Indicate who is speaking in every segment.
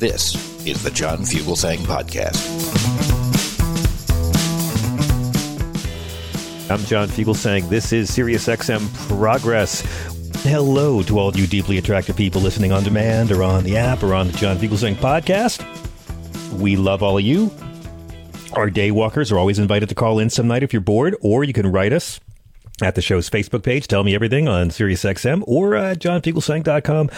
Speaker 1: This is the John Fugelsang Podcast.
Speaker 2: I'm John Fugelsang. This is SiriusXM Progress. Hello to all you deeply attractive people listening on demand or on the app or on the John Fugelsang podcast. We love all of you. Our day walkers are always invited to call in some night if you're bored, or you can write us at the show's Facebook page. Tell me everything on SiriusXM or uh, at johnfugelsang.com.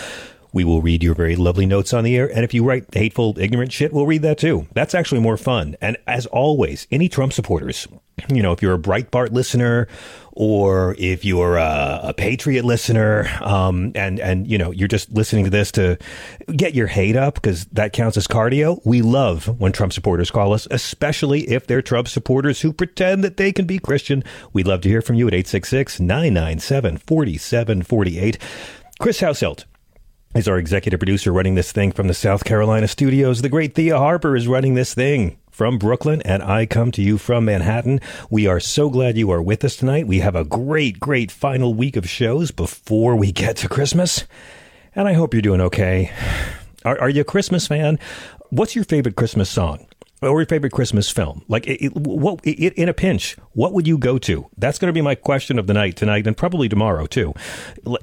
Speaker 2: We will read your very lovely notes on the air. And if you write hateful, ignorant shit, we'll read that too. That's actually more fun. And as always, any Trump supporters, you know, if you're a Breitbart listener or if you're a, a Patriot listener, um, and, and, you know, you're just listening to this to get your hate up because that counts as cardio. We love when Trump supporters call us, especially if they're Trump supporters who pretend that they can be Christian. We'd love to hear from you at 866 997 4748. Chris Hauselt is our executive producer running this thing from the South Carolina studios. The great Thea Harper is running this thing from Brooklyn, and I come to you from Manhattan. We are so glad you are with us tonight. We have a great, great final week of shows before we get to Christmas, and I hope you're doing okay. Are, are you a Christmas fan? What's your favorite Christmas song? Or your favorite Christmas film? Like, it, it, what it, in a pinch, what would you go to? That's going to be my question of the night tonight, and probably tomorrow too.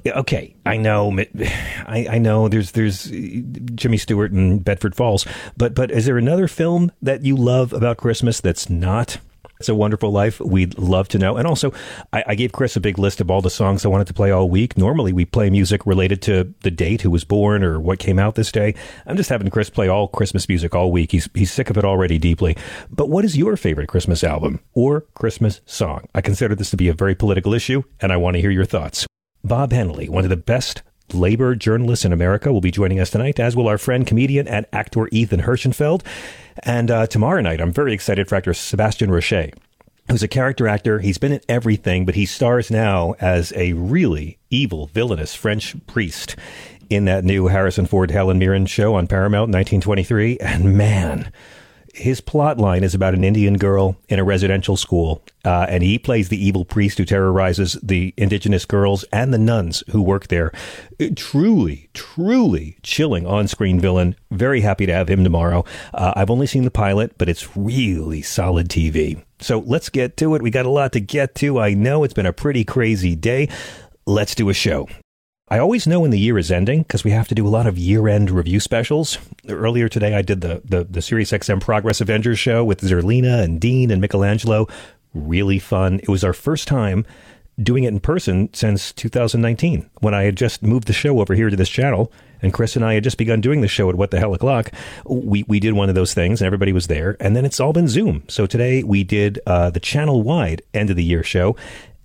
Speaker 2: Okay, I know, I, I know. There's there's uh, Jimmy Stewart and Bedford Falls, but but is there another film that you love about Christmas that's not it's a Wonderful Life. We'd love to know. And also, I, I, gave Chris a big list of all the songs I wanted to play all week. Normally, we play music related to the date, who was born, or what came out this day. I'm just having Chris play all Christmas music all week. He's, he's sick of it already deeply. But what is your favorite Christmas album or Christmas song? I consider this to be a very political issue, and I want to hear your thoughts. Bob Hennelly, one of the best labor journalists in America, will be joining us tonight, as will our friend, comedian, and actor Ethan Herschenfeld. And uh, tomorrow night, I'm very excited for actor Sebastian Roche, who's a character actor. He's been in everything, but he stars now as a really evil, villainous French priest in that new Harrison Ford Helen Mirren show on Paramount 1923. And man, his plot line is about an Indian girl in a residential school, uh, and he plays the evil priest who terrorizes the indigenous girls and the nuns who work there. Truly, truly chilling on screen villain. Very happy to have him tomorrow. Uh, I've only seen the pilot, but it's really solid TV. So let's get to it. We got a lot to get to. I know it's been a pretty crazy day. Let's do a show. I always know when the year is ending because we have to do a lot of year-end review specials. Earlier today, I did the the, the SiriusXM Progress Avengers show with Zerlina and Dean and Michelangelo. Really fun. It was our first time doing it in person since 2019 when I had just moved the show over here to this channel. And Chris and I had just begun doing the show at What the Hell O'Clock. We, we did one of those things and everybody was there. And then it's all been Zoom. So today we did uh, the channel wide end of the year show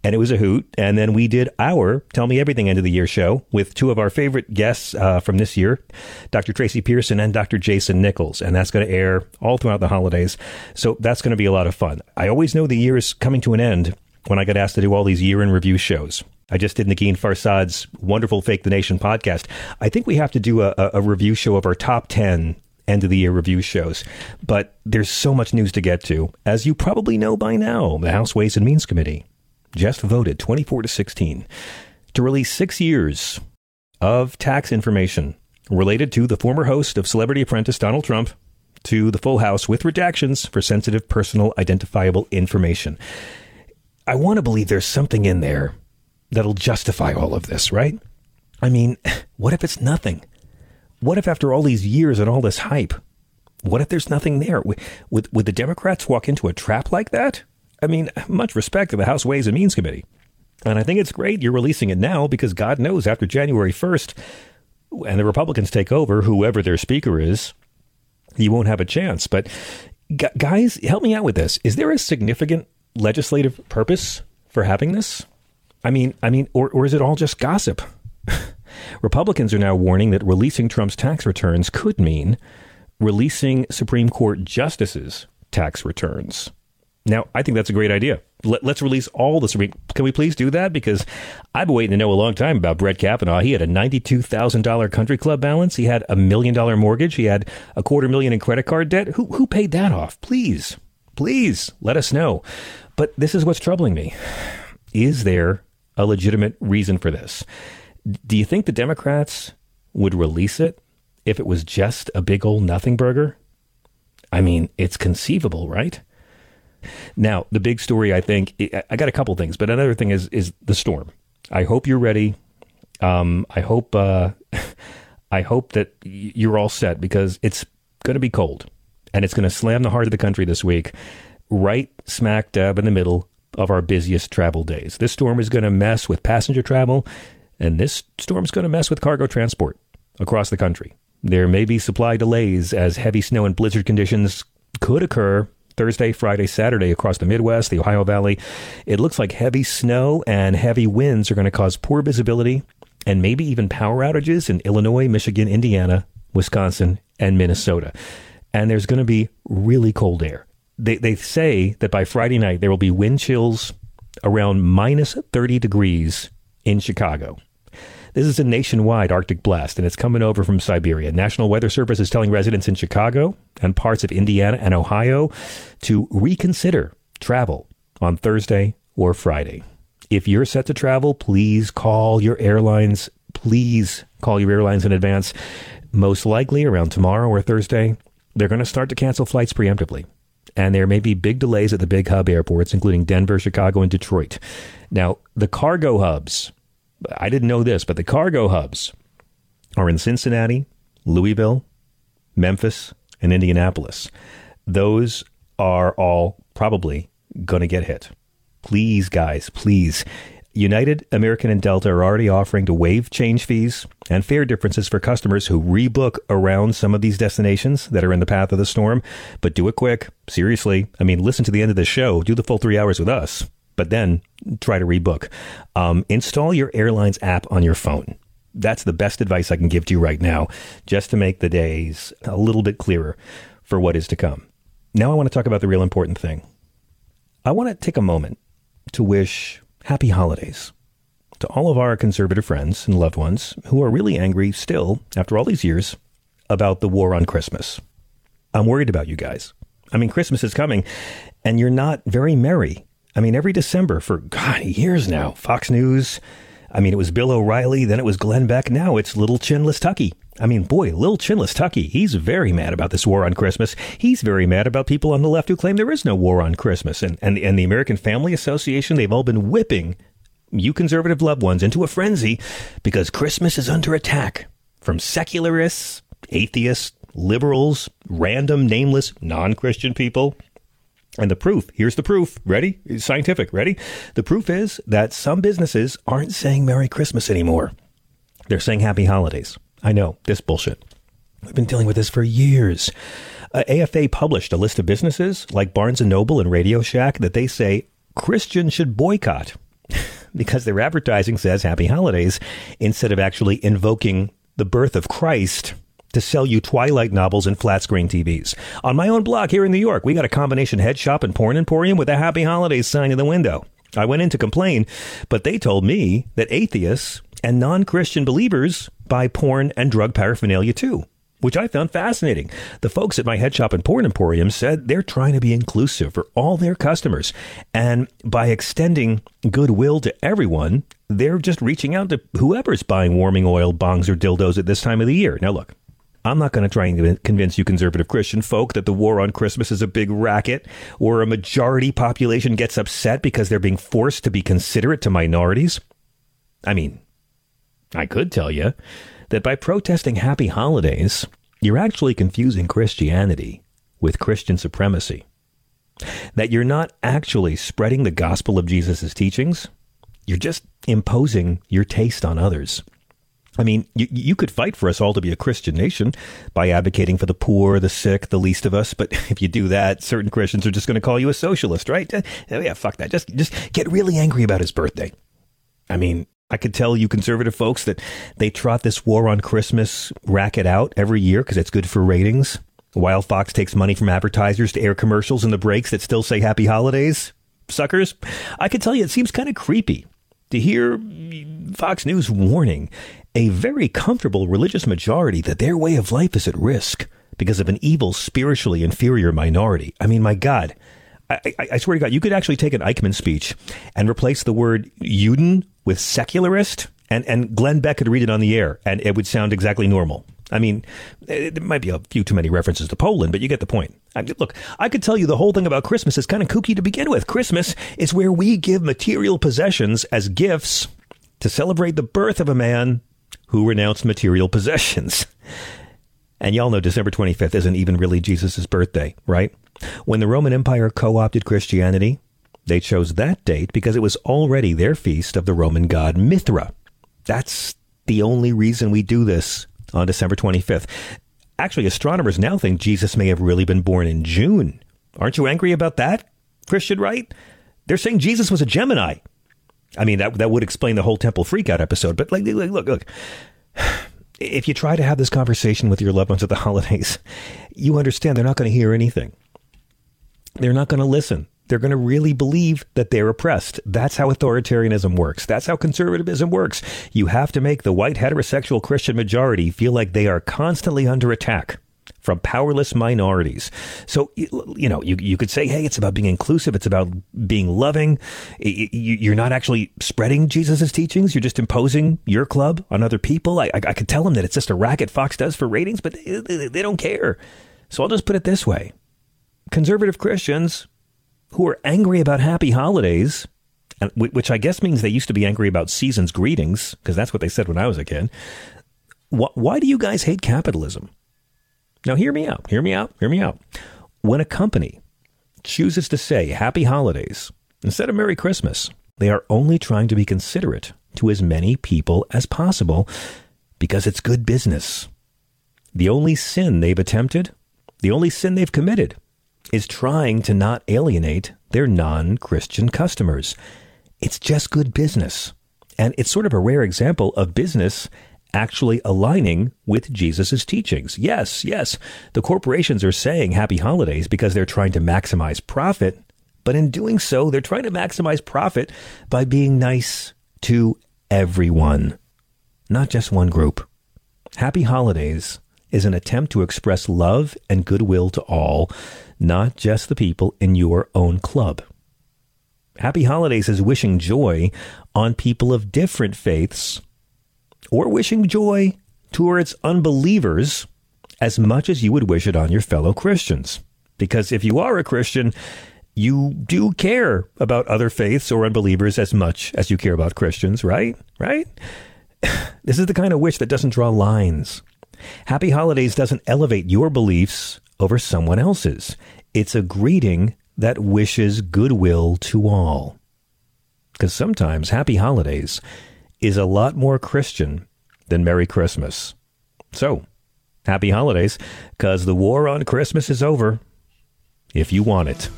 Speaker 2: and it was a hoot. And then we did our Tell Me Everything end of the year show with two of our favorite guests uh, from this year, Dr. Tracy Pearson and Dr. Jason Nichols. And that's going to air all throughout the holidays. So that's going to be a lot of fun. I always know the year is coming to an end when I get asked to do all these year in review shows. I just did Negin Farsad's wonderful Fake the Nation podcast. I think we have to do a, a review show of our top 10 end of the year review shows. But there's so much news to get to. As you probably know by now, the House Ways and Means Committee just voted 24 to 16 to release six years of tax information related to the former host of Celebrity Apprentice Donald Trump to the full house with redactions for sensitive personal identifiable information. I want to believe there's something in there that'll justify all of this, right? I mean, what if it's nothing? what if after all these years and all this hype, what if there's nothing there? Would, would, would the Democrats walk into a trap like that? I mean, much respect to the House Ways and Means Committee. And I think it's great you're releasing it now because God knows after January 1st, and the Republicans take over, whoever their speaker is, you won't have a chance. But guys, help me out with this. Is there a significant legislative purpose for having this? I mean, I mean, or, or is it all just gossip? Republicans are now warning that releasing Trump's tax returns could mean releasing Supreme Court justices' tax returns. Now, I think that's a great idea. Let, us release all the Supreme. Can we please do that? Because I've been waiting to know a long time about Brett Kavanaugh. He had a ninety-two thousand dollar country club balance. He had a million dollar mortgage. He had a quarter million in credit card debt. Who who paid that off? Please, please let us know. But this is what's troubling me. Is there a legitimate reason for this? Do you think the Democrats would release it if it was just a big old nothing burger? I mean, it's conceivable, right? Now, the big story, I think, I got a couple things, but another thing is is the storm. I hope you're ready. Um, I hope uh, I hope that you're all set because it's going to be cold, and it's going to slam the heart of the country this week, right smack dab in the middle of our busiest travel days. This storm is going to mess with passenger travel, and this storm is going to mess with cargo transport across the country. There may be supply delays as heavy snow and blizzard conditions could occur Thursday, Friday, Saturday across the Midwest, the Ohio Valley. It looks like heavy snow and heavy winds are going to cause poor visibility and maybe even power outages in Illinois, Michigan, Indiana, Wisconsin, and Minnesota. And there's going to be really cold air. They, they say that by Friday night, there will be wind chills around minus 30 degrees in Chicago. This is a nationwide Arctic blast, and it's coming over from Siberia. National Weather Service is telling residents in Chicago and parts of Indiana and Ohio to reconsider travel on Thursday or Friday. If you're set to travel, please call your airlines. Please call your airlines in advance. Most likely around tomorrow or Thursday, they're going to start to cancel flights preemptively. And there may be big delays at the big hub airports, including Denver, Chicago, and Detroit. Now, the cargo hubs I didn't know this, but the cargo hubs are in Cincinnati, Louisville, Memphis, and Indianapolis. Those are all probably going to get hit. Please, guys, please. United, American, and Delta are already offering to waive change fees and fare differences for customers who rebook around some of these destinations that are in the path of the storm. But do it quick. Seriously. I mean, listen to the end of the show. Do the full three hours with us but then try to rebook. Um, install your airline's app on your phone. That's the best advice I can give to you right now, just to make the days a little bit clearer for what is to come. Now, I want to talk about the real important thing. I want to take a moment to wish happy holidays to all of our conservative friends and loved ones who are really angry still, after all these years, about the war on Christmas. I'm worried about you guys. I mean, Christmas is coming, and you're not very merry I mean, every December for God years now, Fox News. I mean, it was Bill O'Reilly, then it was Glenn Beck. Now it's Little Chinless Tucky. I mean, boy, Little Chinless Tucky, he's very mad about this war on Christmas. He's very mad about people on the left who claim there is no war on Christmas. And, and, and the American Family Association, they've all been whipping you conservative loved ones into a frenzy because Christmas is under attack from secularists, atheists, liberals, random, nameless, non Christian people. And the proof, here's the proof. Ready? scientific. Ready? The proof is that some businesses aren't saying Merry Christmas anymore. They're saying Happy Holidays. I know, this bullshit. We've been dealing with this for years. Uh, AFA published a list of businesses like Barnes & Noble and Radio Shack that they say Christians should boycott because their advertising says Happy Holidays instead of actually invoking the birth of Christ to sell you Twilight novels and flat screen TVs. On my own block here in New York, we got a combination head shop and porn emporium with a Happy Holidays sign in the window. I went in to complain, but they told me that atheists and non Christian believers buy porn and drug paraphernalia too, which I found fascinating. The folks at my head shop and porn emporium said they're trying to be inclusive for all their customers. And by extending goodwill to everyone, they're just reaching out to whoever's buying warming oil, bongs, or dildos at this time of the year. Now, look, I'm not going to try and convince you conservative Christian folk that the war on Christmas is a big racket or a majority population gets upset because they're being forced to be considerate to minorities. I mean, I could tell you that by protesting happy holidays, you're actually confusing Christianity with Christian supremacy. That you're not actually spreading the gospel of Jesus' teachings, you're just imposing your taste on others. I mean, you, you could fight for us all to be a Christian nation by advocating for the poor, the sick, the least of us. But if you do that, certain Christians are just going to call you a socialist, right? Uh, yeah, fuck that. Just, just get really angry about his birthday. I mean, I could tell you conservative folks that they trot this war on Christmas racket out every year because it's good for ratings. While Fox takes money from advertisers to air commercials in the breaks that still say happy holidays. Suckers. I could tell you it seems kind of creepy to hear Fox News warning a very comfortable religious majority that their way of life is at risk because of an evil, spiritually inferior minority. I mean, my God. I, I, I swear to God, you could actually take an Eichmann speech and replace the word Juden with secularist, and, and Glenn Beck could read it on the air, and it would sound exactly normal. I mean, eh, there might be a few too many references to Poland, but you get the point. I mean, look, I could tell you the whole thing about Christmas is kind of kooky to begin with. Christmas is where we give material possessions as gifts to celebrate the birth of a man who renounced material possessions. And y'all know December 25th isn't even really Jesus' birthday, right? When the Roman Empire co opted Christianity, they chose that date because it was already their feast of the Roman god Mithra. That's the only reason we do this on December 25th. Actually, astronomers now think Jesus may have really been born in June. Aren't you angry about that, Christian right? They're saying Jesus was a Gemini. I mean, that, that would explain the whole temple freakout episode. But like, look, look, if you try to have this conversation with your loved ones at the holidays, you understand they're not going to hear anything. They're not going to listen. They're going to really believe that they're oppressed. That's how authoritarianism works. That's how conservatism works. You have to make the white heterosexual Christian majority feel like they are constantly under attack from powerless minorities. So, you know, you, you could say, hey, it's about being inclusive. It's about being loving. You're not actually spreading Jesus' teachings. You're just imposing your club on other people. I, I, could tell them that it's just a racket Fox does for ratings, but they, they don't care. So I'll just put it this way. Conservative Christians who are angry about happy holidays, which I guess means they used to be angry about season's greetings, because that's what they said when I was a kid. Why do you guys hate capitalism? Now, hear me out. Hear me out. Hear me out. When a company chooses to say Happy Holidays instead of Merry Christmas, they are only trying to be considerate to as many people as possible because it's good business. The only sin they've attempted, the only sin they've committed, is trying to not alienate their non Christian customers. It's just good business. And it's sort of a rare example of business actually aligning with Jesus' teachings. Yes, yes, the corporations are saying happy holidays because they're trying to maximize profit, but in doing so, they're trying to maximize profit by being nice to everyone, not just one group. Happy holidays is an attempt to express love and goodwill to all, not just the people in your own club. Happy holidays is wishing joy on people of different faiths or wishing joy towards unbelievers as much as you would wish it on your fellow Christians. Because if you are a Christian, you do care about other faiths or unbelievers as much as you care about Christians, right? Right? This is the kind of wish that doesn't draw lines. Happy Holidays doesn't elevate your beliefs over someone else's. It's a greeting that wishes goodwill to all. Because sometimes Happy Holidays is a lot more Christian than Merry Christmas. So, happy holidays, because the war on Christmas is over if you want it.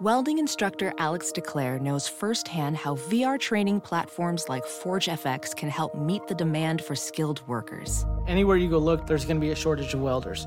Speaker 3: Welding instructor Alex DeClaire knows firsthand how VR training platforms like ForgeFX can help meet the demand for skilled workers.
Speaker 4: Anywhere you go look, there's going to be a shortage of welders.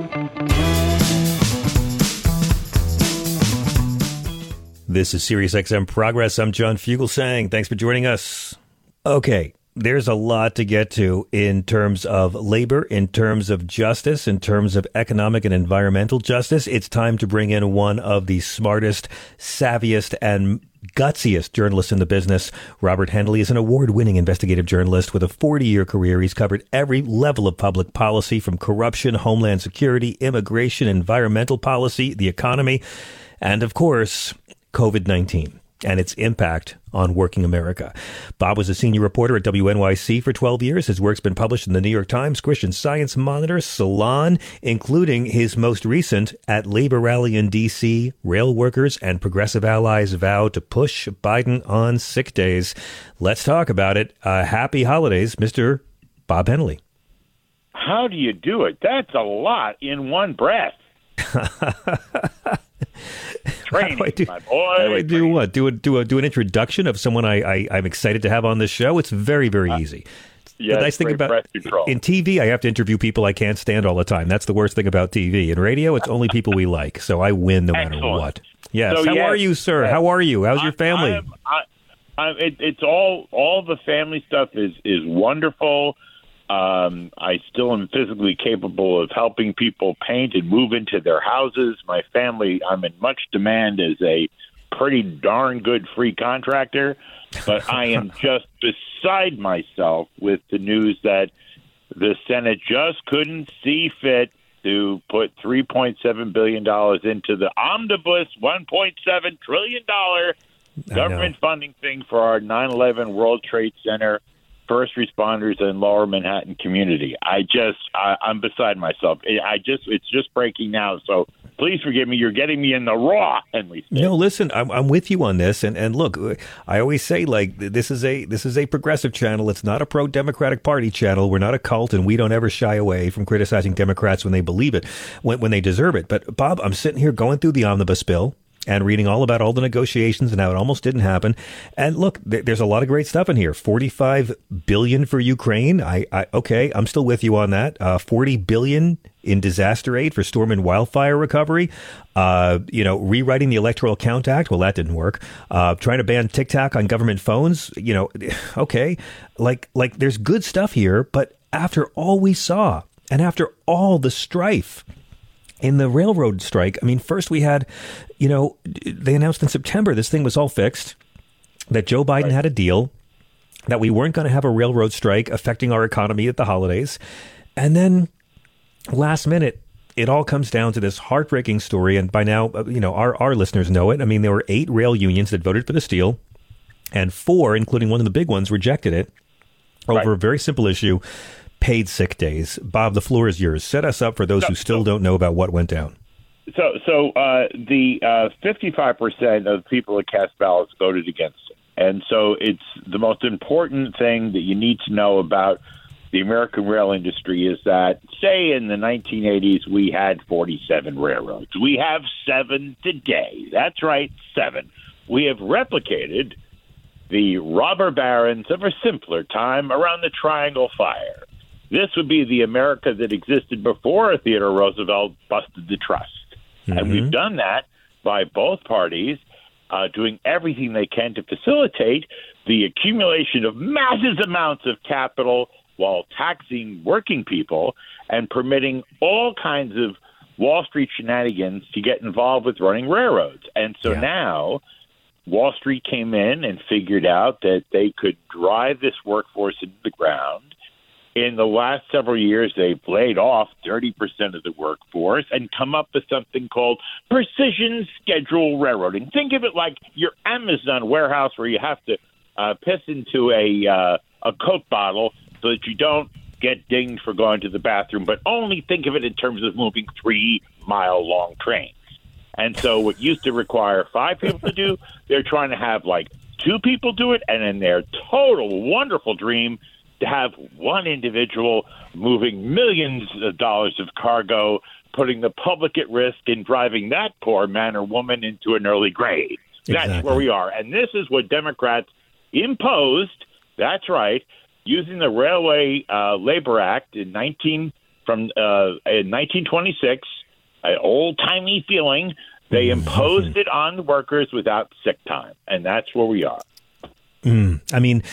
Speaker 2: This is SiriusXM Progress. I'm John Fugelsang. Thanks for joining us. Okay, there's a lot to get to in terms of labor, in terms of justice, in terms of economic and environmental justice. It's time to bring in one of the smartest, savviest, and gutsiest journalists in the business. Robert Hennelly is an award winning investigative journalist with a 40 year career. He's covered every level of public policy from corruption, homeland security, immigration, environmental policy, the economy, and of course, COVID 19 and its impact on working America. Bob was a senior reporter at WNYC for 12 years. His work's been published in the New York Times, Christian Science Monitor, Salon, including his most recent at Labor Rally in D.C. Rail workers and progressive allies vow to push Biden on sick days. Let's talk about it. Uh, happy holidays, Mr. Bob Hennelly.
Speaker 5: How do you do it? That's a lot in one breath. Training,
Speaker 2: how do I do,
Speaker 5: my boy.
Speaker 2: How do I do what? Do a, do a, do an introduction of someone I, I I'm excited to have on this show. It's very very uh, easy.
Speaker 5: Yeah,
Speaker 2: the nice thing about in TV, I have to interview people I can't stand all the time. That's the worst thing about TV. In radio, it's only people we like, so I win no matter what. Yes.
Speaker 5: So,
Speaker 2: How
Speaker 5: yes,
Speaker 2: are you, sir?
Speaker 5: yes.
Speaker 2: How are you? How's your family?
Speaker 5: I am- I, I, it, it's all all the family stuff is is wonderful. Um, I still am physically capable of helping people paint and move into their houses. My family, I'm in much demand as a pretty darn good free contractor, but I am just beside myself with the news that the Senate just couldn't see fit to put $3.7 billion into the omnibus $1.7 trillion government funding thing for our 9 11 World Trade Center first responders in lower Manhattan community. I just, I, I'm beside myself. I just, it's just breaking now. So please forgive me. You're getting me in the raw, Henley. Smith.
Speaker 2: No, listen, I'm, I'm with you on this, and and look, I always say like this is a this is a progressive channel. It's not a pro Democratic Party channel. We're not a cult, and we don't ever shy away from criticizing Democrats when they believe it, when when they deserve it. But Bob, I'm sitting here going through the omnibus bill and reading all about all the negotiations and how it almost didn't happen. And look, th- there's a lot of great stuff in here. 45 billion for Ukraine. I, I okay, I'm still with you on that. Uh, 40 billion in disaster aid for storm and wildfire recovery. Uh, you know, rewriting the Electoral Count Act. Well, that didn't work. Uh, trying to ban TikTok on government phones. You know, okay, like like there's good stuff here, but after all we saw and after all the strife in the railroad strike, I mean, first we had, you know, they announced in September this thing was all fixed, that Joe Biden had a deal, that we weren't going to have a railroad strike affecting our economy at the holidays. And then last minute, it all comes down to this heartbreaking story. And by now, uh, you know, our, our listeners know it. I mean, there were eight rail unions that voted for this deal, and four, including one of the big ones, rejected it over
Speaker 5: Right.
Speaker 2: a very simple issue paid sick days. Bob, the floor is yours. Set us up for those who still don't know about what went down.
Speaker 5: So, so uh, the uh, 55% of people that cast ballots voted against it. And so it's the most important thing that you need to know about the American rail industry is that, say, in the 1980s, we had 47 railroads. We have seven today. That's right, seven. We have replicated the robber barons of a simpler time around the Triangle Fire. This would be the America that existed before Theodore Roosevelt busted the trust. And we've done that by both parties uh, doing everything they can to facilitate the accumulation of massive amounts of capital while taxing working people and permitting all kinds of Wall Street shenanigans to get involved with running railroads. And so
Speaker 2: Yeah.
Speaker 5: now Wall Street came in and figured out that they could drive this workforce into the ground. In the last several years, they've laid off 30% of the workforce and come up with something called precision schedule railroading. Think of it like your Amazon warehouse where you have to uh, piss into a, uh, a Coke bottle so that you don't get dinged for going to the bathroom, but only think of it in terms of moving three mile long trains. And so, what used to require five people to do, they're trying to have like two people do it, and in their total wonderful dream to have one individual moving millions of dollars of cargo, putting the public at risk and driving that poor man or woman into an early grave. That's
Speaker 2: Exactly.
Speaker 5: where we are. And this is what Democrats imposed. That's right, using the Railway uh, Labor Act in 19 from uh, in 1926, an old timey feeling. They imposed it on the workers without sick time, and that's where we are.
Speaker 2: I mean,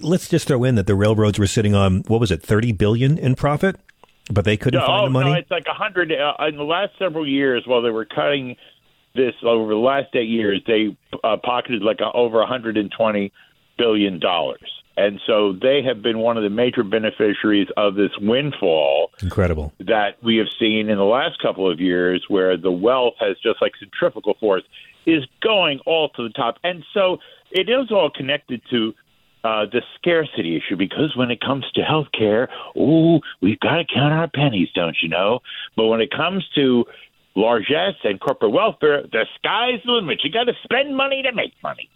Speaker 2: let's just throw in that the railroads were sitting on what was it, thirty billion in profit, but they couldn't
Speaker 5: No,
Speaker 2: find the money.
Speaker 5: no, it's like a hundred uh, in the last several years. While they were cutting this over the last eight years, they uh, pocketed like a, over a hundred and twenty billion dollars, and so they have been one of the major beneficiaries of this windfall
Speaker 2: Incredible.
Speaker 5: that we have seen in the last couple of years, where the wealth has just like centrifugal force is going all to the top, and so it is all connected to uh, the scarcity issue because when it comes to health care, oh, we've got to count our pennies, don't you know? But when it comes to largesse and corporate welfare, the sky's the limit. You got to spend money to make money.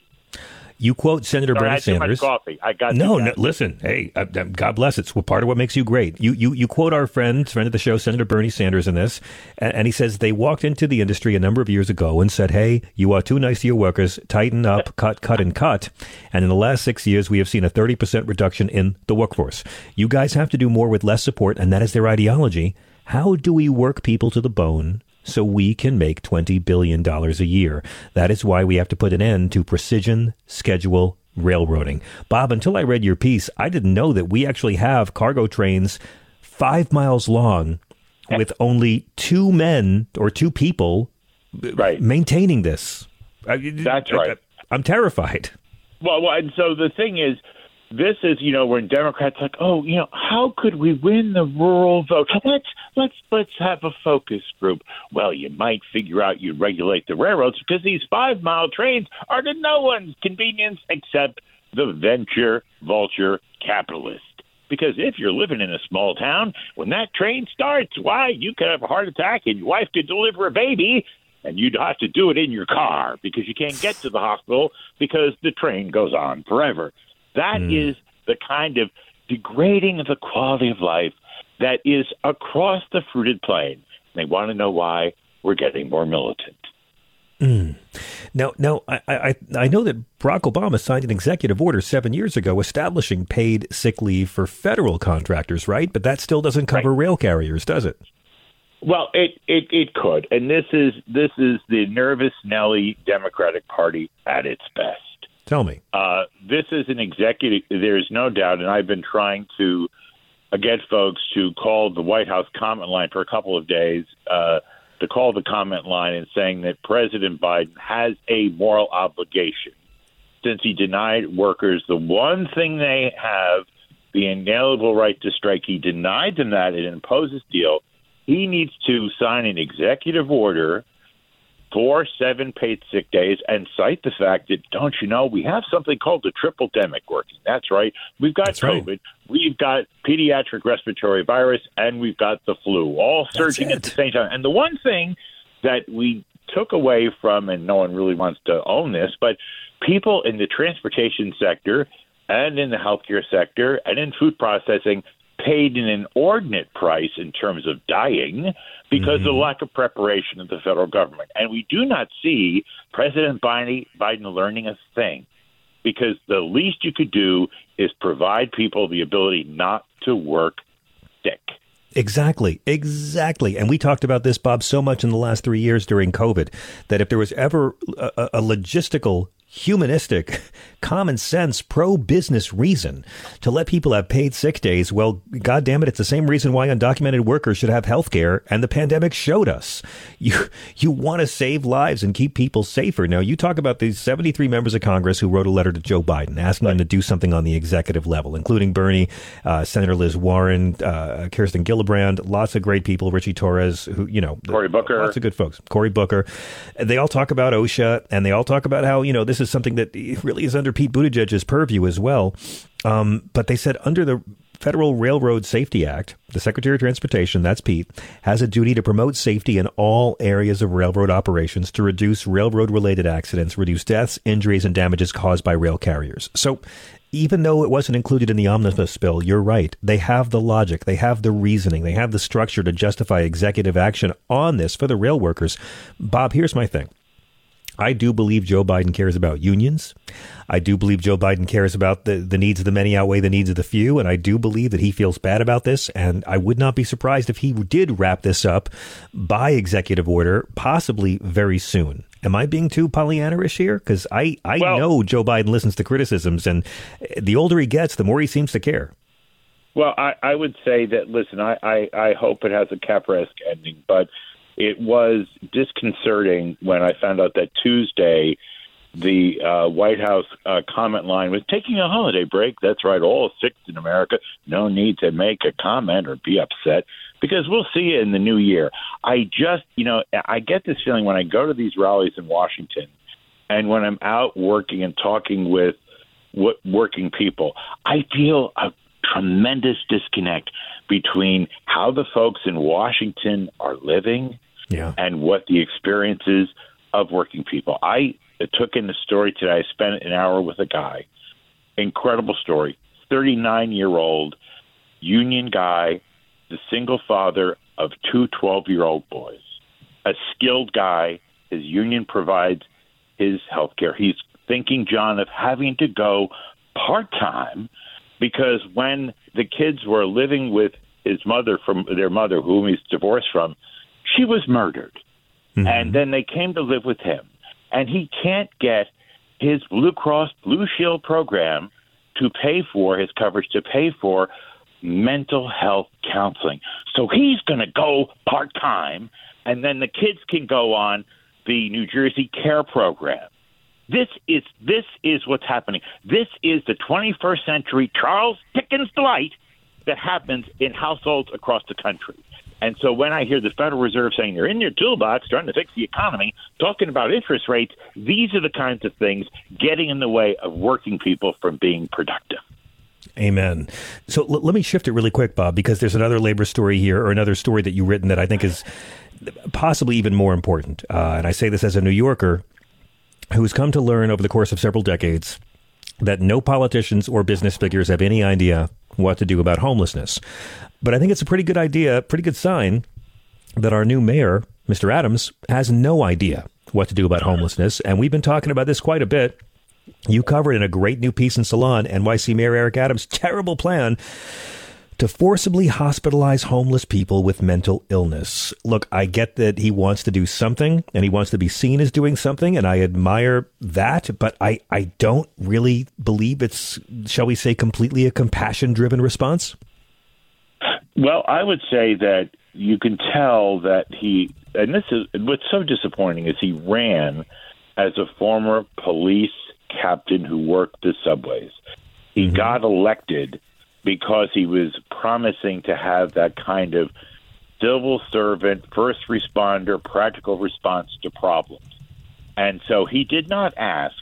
Speaker 2: You quote Senator
Speaker 5: Sorry,
Speaker 2: Bernie
Speaker 5: had too much
Speaker 2: Sanders.
Speaker 5: coffee. I got
Speaker 2: No, no, listen. Hey, uh, God bless. It's part of what makes you great. You, you, you quote our friend, friend of the show, Senator Bernie Sanders, in this, and, and he says they walked into the industry a number of years ago and said, "Hey, you are too nice to your workers. Tighten up, cut, cut, and cut." And in the last six years, we have seen a thirty percent reduction in the workforce. You guys have to do more with less support, and that is their ideology. How do we work people to the bone? So we can make $20 billion a year. That is why we have to put an end to precision schedule railroading. Bob, until I read your piece, I didn't know that we actually have cargo trains five miles long with only two men or two people
Speaker 5: Right.
Speaker 2: maintaining this.
Speaker 5: That's right.
Speaker 2: I, am terrified.
Speaker 5: Well, well, and so the thing is, this is you know when Democrats like, oh, you know, how could we win the rural vote? Let's let's let's have a focus group. Well, you might figure out you regulate the railroads because these five mile trains are to no one's convenience except the venture vulture capitalist. Because if you're living in a small town, when that train starts, why you could have a heart attack and your wife could deliver a baby, and you'd have to do it in your car because you can't get to the hospital because the train goes on forever. That hmm. is the kind of degrading of the quality of life that is across the fruited plain. They want to know why we're getting more militant. Hmm.
Speaker 2: Now, now I, I I know that Barack Obama signed an executive order seven years ago establishing paid sick leave for federal contractors, right? But that still doesn't cover rail carriers, does it?
Speaker 5: Well, it, it it could, and this is this is the nervous Nelly Democratic Party at its best.
Speaker 2: Tell me.
Speaker 5: Uh, this is an executive. There's no doubt, and I've been trying to get folks to call the White House comment line for a couple of days. Uh, to call the comment line and saying that President Biden has a moral obligation since he denied workers the one thing they have, the inalienable right to strike. He denied them that and imposed this deal. He needs to sign an executive order for seven paid sick days and cite the fact that don't you know we have something called the triple demic working. That's right. We've got
Speaker 2: That's right.
Speaker 5: COVID, we've got pediatric respiratory virus, and we've got the flu, all surging at the same time. And the one thing that we took away from, and no one really wants to own this, but people in the transportation sector and in the healthcare sector and in food processing paid an inordinate price in terms of dying because of the lack of preparation of the federal government. And we do not see President Biden, Biden learning a thing because the least you could do is provide people the ability not to work sick.
Speaker 2: Exactly, exactly. And we talked about this, Bob, so much in the last three years during COVID that if there was ever a- a logistical, humanistic, common sense, pro business reason to let people have paid sick days, well, God damn it, it's the same reason why undocumented workers should have health care. And the pandemic showed us you, you want to save lives and keep people safer. Now, you talk about these 73 members of Congress who wrote a letter to Joe Biden asking him to do something on the executive level, including Bernie, uh, Senator Liz Warren, uh, Kirsten Gillibrand, lots of great people, Richie Torres, who, you know,
Speaker 5: Cory Booker.
Speaker 2: lots of good folks, Cory Booker. They all talk about OSHA and they all talk about how, you know, this is something that really is under Pete Buttigieg's purview as well. Um, but they said under the Federal Railroad Safety Act, the Secretary of Transportation, that's Pete, has a duty to promote safety in all areas of railroad operations to reduce railroad related accidents, reduce deaths, injuries, and damages caused by rail carriers. So, even though it wasn't included in the omnibus bill, you're right. They have the logic, they have the reasoning, they have the structure to justify executive action on this for the rail workers. Bob, here's my thing. I do believe Joe Biden cares about unions. I do believe Joe Biden cares about the, the needs of the many outweigh the needs of the few. And I do believe that he feels bad about this. And I would not be surprised if he did wrap this up by executive order, possibly very soon. Am I being too Pollyanna-ish here? Because I, I well, know Joe Biden listens to criticisms, and the older he gets, the more he seems to care.
Speaker 5: Well, I, I would say that, listen, I, I, I hope it has a Capra-esque ending, but – it was disconcerting when I found out that Tuesday the uh, White House uh, comment line was taking a holiday break. That's right, all six in America. No need to make a comment or be upset because we'll see you in the new year. I just, you know, I get this feeling when I go to these rallies in Washington and when I'm out working and talking with working people, I feel a tremendous disconnect between how the folks in Washington are living
Speaker 2: yeah.
Speaker 5: and what the experiences of working people. I took in the story today. I spent an hour with a guy. Incredible story. 39 year old union guy, the single father of two 12 year old boys. A skilled guy. His union provides his health care. He's thinking, John, of having to go part time because when the kids were living with his mother from their mother, whom he's divorced from, she was murdered. Mm-hmm. And then they came to live with him. And he can't get his Blue Cross Blue Shield program to pay for his coverage, to pay for mental health counseling. So he's going to go part time, and then the kids can go on the New Jersey Care Program. This is this is what's happening. This is the 21st century Charles Dickens delight that happens in households across the country. And so when I hear the Federal Reserve saying they're in your toolbox trying to fix the economy, talking about interest rates, these are the kinds of things getting in the way of working people from being productive.
Speaker 2: Amen. So l- let me shift it really quick, Bob, because there's another labor story here or another story that you've written that I think is possibly even more important. Uh, and I say this as a New Yorker who's come to learn over the course of several decades that no politicians or business figures have any idea what to do about homelessness. But I think it's a pretty good idea, pretty good sign that our new mayor, Mr. Adams, has no idea what to do about homelessness. And we've been talking about this quite a bit. You covered in a great new piece in Salon, NYC Mayor Eric Adams' terrible plan to forcibly hospitalize homeless people with mental illness. Look, I get that he wants to do something and he wants to be seen as doing something, and I admire that, but I, I don't really believe it's, shall we say, completely a compassion driven response.
Speaker 5: Well, I would say that you can tell that he, and this is what's so disappointing is he ran as a former police captain who worked the subways. He mm-hmm. got elected because he was promising to have that kind of civil servant, first responder, practical response to problems. And so he did not ask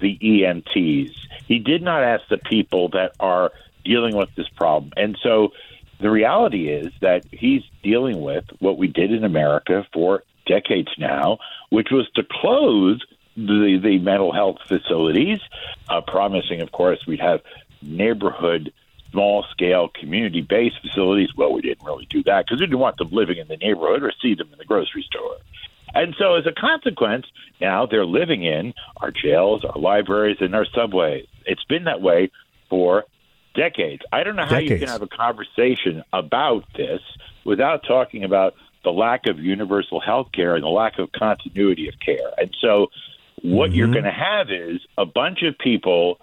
Speaker 5: the EMTs. He did not ask the people that are dealing with this problem. And so the reality is that he's dealing with what we did in America for decades now, which was to close the, the mental health facilities, uh, promising, of course, we'd have neighborhood small scale community based facilities. Well, we didn't really do that because we didn't want them living in the neighborhood or see them in the grocery store. And so, as a consequence, now they're living in our jails, our libraries, and our subways. It's been that way for decades. I don't know how decades. you can have a conversation about this without talking about the lack of universal health care and the lack of continuity of care. And so, what mm-hmm. you're going to have is a bunch of people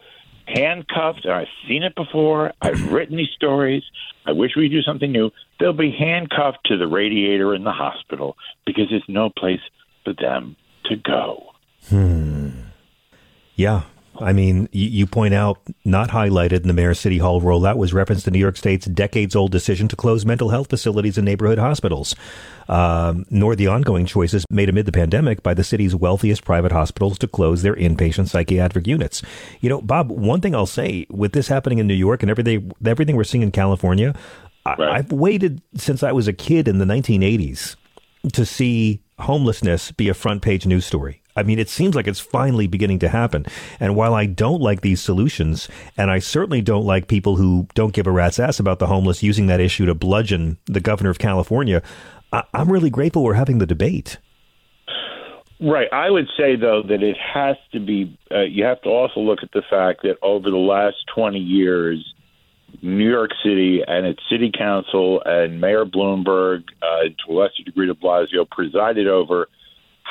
Speaker 5: handcuffed. I've seen it before. I've written these stories. I wish we'd do something new. They'll be handcuffed to the radiator in the hospital because there's no place for them to go.
Speaker 2: Hmm. Yeah. I mean, you, you, point out, not highlighted in the mayor's city hall rollout was reference to New York State's decades old decision to close mental health facilities and neighborhood hospitals, um, nor the ongoing choices made amid the pandemic by the city's wealthiest private hospitals to close their inpatient psychiatric units. You know, Bob, one thing I'll say with this happening in New York and everything, everything we're seeing in California, right. I, I've waited since I was a kid in the 1980s to see homelessness be a front page news story. I mean, it seems like it's finally beginning to happen. And while I don't like these solutions, and I certainly don't like people who don't give a rat's ass about the homeless using that issue to bludgeon the governor of California, I- am really grateful we're having the debate.
Speaker 5: Right. I would say, though, that it has to be, uh, you have to also look at the fact that over the last 20 years, New York City and its city council and Mayor Bloomberg, uh, to a lesser degree de Blasio, presided over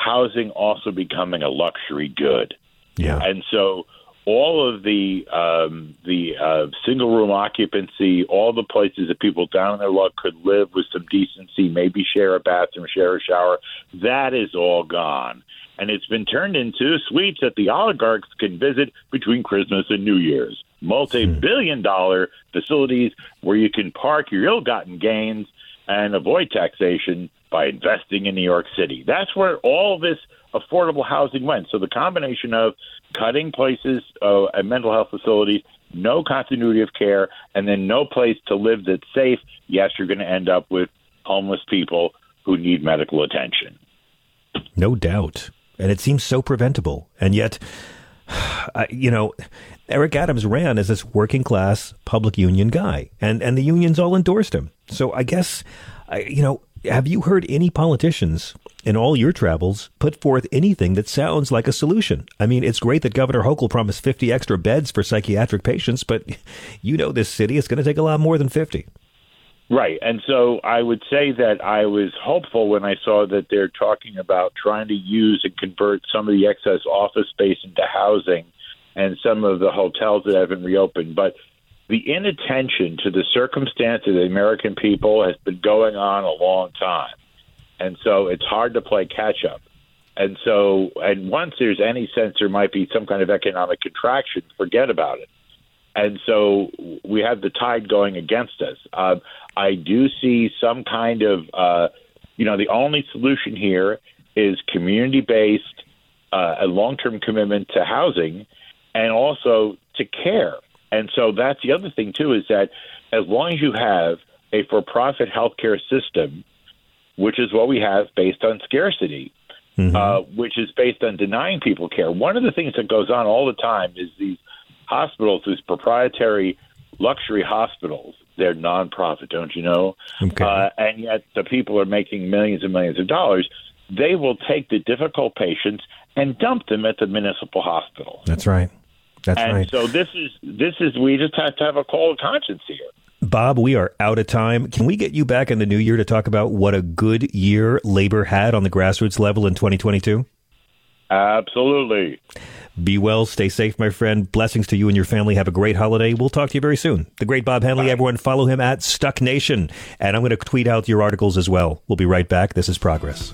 Speaker 5: housing also becoming a luxury good.
Speaker 2: Yeah.
Speaker 5: And so all of the um, the uh, single room occupancy, all the places that people down in their luck could live with some decency, maybe share a bathroom, share a shower, that is all gone. And it's been turned into suites that the oligarchs can visit between Christmas and New Year's. Multi billion dollar facilities where you can park your ill gotten gains and avoid taxation by investing in New York City. That's where all this affordable housing went. So the combination of cutting places uh, at mental health facilities, no continuity of care, and then no place to live that's safe, yes, you're going to end up with homeless people who need medical attention.
Speaker 2: No doubt. And it seems so preventable. And yet, you know, Eric Adams ran as this working class public union guy, and, and the unions all endorsed him. So I guess, you know, have you heard any politicians in all your travels put forth anything that sounds like a solution? I mean, it's great that Governor Hochul promised 50 extra beds for psychiatric patients, but you know this city is going to take a lot more than 50.
Speaker 5: Right. And so I would say that I was hopeful when I saw that they're talking about trying to use and convert some of the excess office space into housing and some of the hotels that haven't reopened. But the inattention to the circumstance of the American people has been going on a long time. And so it's hard to play catch up. And so, and once there's any sense there might be some kind of economic contraction, forget about it. And so we have the tide going against us. Uh, I do see some kind of, uh, you know, the only solution here is community based, uh, a long term commitment to housing and also to care. And so that's the other thing too is that as long as you have a for-profit healthcare system, which is what we have based on scarcity, mm-hmm. uh, which is based on denying people care. One of the things that goes on all the time is these hospitals, these proprietary luxury hospitals. They're nonprofit, don't you know?
Speaker 2: Okay.
Speaker 5: Uh, and yet the people are making millions and millions of dollars. They will take the difficult patients and dump them at the municipal hospital.
Speaker 2: That's right. That's
Speaker 5: and
Speaker 2: right.
Speaker 5: So this is this is we just have to have a call of conscience here.
Speaker 2: Bob, we are out of time. Can we get you back in the new year to talk about what a good year labor had on the grassroots level in 2022?
Speaker 5: Absolutely.
Speaker 2: Be well, stay safe, my friend. Blessings to you and your family. Have a great holiday. We'll talk to you very soon. The great Bob Hennelly. Bye. Everyone follow him at Stuck Nation. And I'm going to tweet out your articles as well. We'll be right back. This is Progress.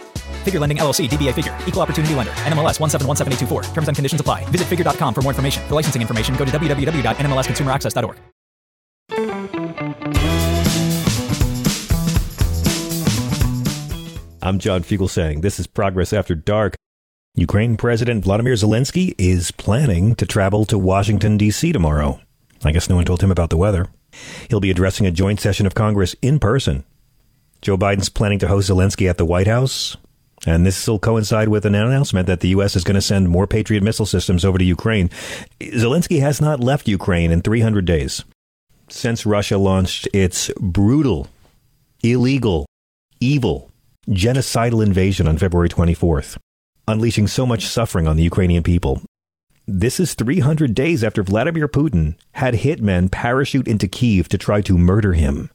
Speaker 6: Figure Lending LLC, DBA Figure, Equal Opportunity Lender, NMLS 1717824. Terms and conditions apply. Visit figure.com for more information. For licensing information, go to www.nmlsconsumeraccess.org.
Speaker 2: I'm John Fugelsang. This is Progress After Dark. Ukraine President Vladimir Zelensky is planning to travel to Washington, D.C. tomorrow. I guess no one told him about the weather. He'll be addressing a joint session of Congress in person. Joe Biden's planning to host Zelensky at the White House. And this will coincide with an announcement that the U.S. is going to send more Patriot missile systems over to Ukraine. Zelensky has not left Ukraine in 300 days since Russia launched its brutal, illegal, evil, genocidal invasion on February 24th, unleashing so much suffering on the Ukrainian people. This is 300 days after Vladimir Putin had hitmen parachute into Kiev to try to murder him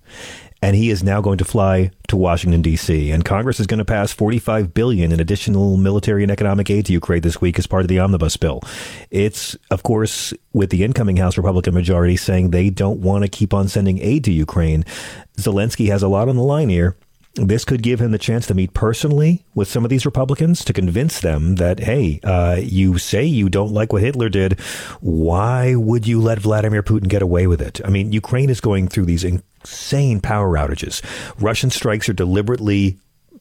Speaker 2: and he is now going to fly to Washington D.C. And Congress is going to pass 45 billion in additional military and economic aid to Ukraine this week as part of the omnibus bill. It's of course with the incoming House Republican majority saying they don't want to keep on sending aid to Ukraine. Zelensky has a lot on the line here. This could give him the chance to meet personally with some of these Republicans to convince them that, hey, uh, you say you don't like what Hitler did. Why would you let Vladimir Putin get away with it? I mean, Ukraine is going through these insane power outages. Russian strikes are deliberately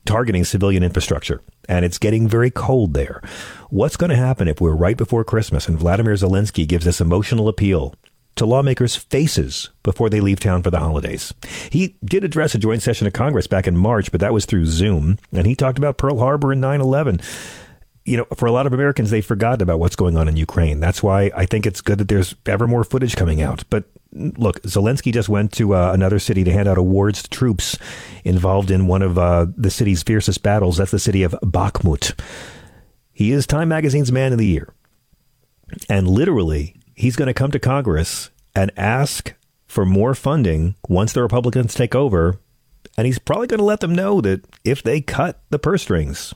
Speaker 2: targeting civilian infrastructure, and it's getting very cold there. What's going to happen if we're right before Christmas and Vladimir Zelensky gives this emotional appeal to lawmakers' faces before they leave town for the holidays? He did address a joint session of Congress back in March, but that was through Zoom, and he talked about Pearl Harbor and 9 11 you know, for a lot of Americans, they've forgotten about what's going on in Ukraine. That's why I think it's good that there's ever more footage coming out. But look, Zelensky just went to uh, another city to hand out awards to troops involved in one of uh, the city's fiercest battles. That's the city of Bakhmut. He is Time Magazine's Man of the Year. And literally, he's going to come to Congress and ask for more funding once the Republicans take over. And he's probably going to let them know that if they cut the purse strings,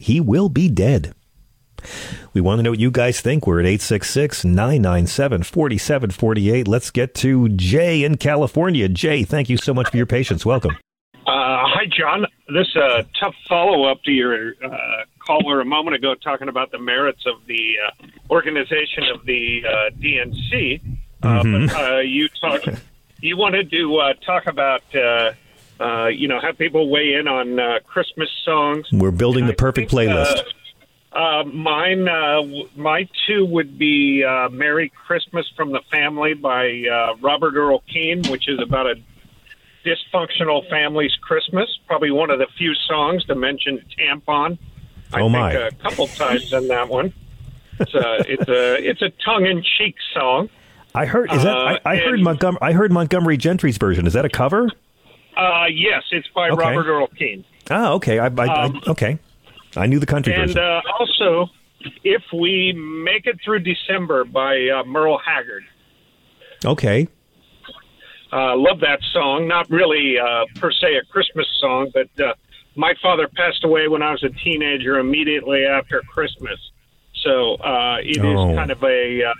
Speaker 2: he will be dead. We want to know what you guys think. We're at 866 997 4748. Let's get to Jay in California. Jay, thank you so much for your patience. Welcome.
Speaker 7: Uh, hi, John. This is a tough follow up to your uh, caller a moment ago talking about the merits of the uh, organization of the uh, DNC. Uh,
Speaker 2: Mm-hmm.
Speaker 7: But uh, you talk, you wanted to talk about uh, you know, have people weigh in on uh, Christmas songs.
Speaker 2: We're building the perfect playlist.
Speaker 7: Uh, uh, mine, uh, my two would be uh, "Merry Christmas from the Family" by uh, Robert Earl Keen, which is about a dysfunctional family's Christmas. Probably one of the few songs to mention tampon. I
Speaker 2: Oh, my.
Speaker 7: think a couple times in that one. It's a it's a it's a tongue in cheek song.
Speaker 2: I heard is that I, I heard Montgomery I heard Montgomery Gentry's version. Is that a cover?
Speaker 7: Uh, yes, it's by
Speaker 2: Okay.
Speaker 7: Robert Earl Keen.
Speaker 2: Ah, okay. I, I,
Speaker 7: Um,
Speaker 2: I okay. I knew the country
Speaker 7: And
Speaker 2: version.
Speaker 7: uh, also, if we make it through December by uh, Merle Haggard.
Speaker 2: okay.
Speaker 7: Uh, love that song. Not really uh, per se a Christmas song, but uh, my father passed away when I was a teenager immediately after Christmas. So uh, it is
Speaker 2: Oh.
Speaker 7: kind of a uh,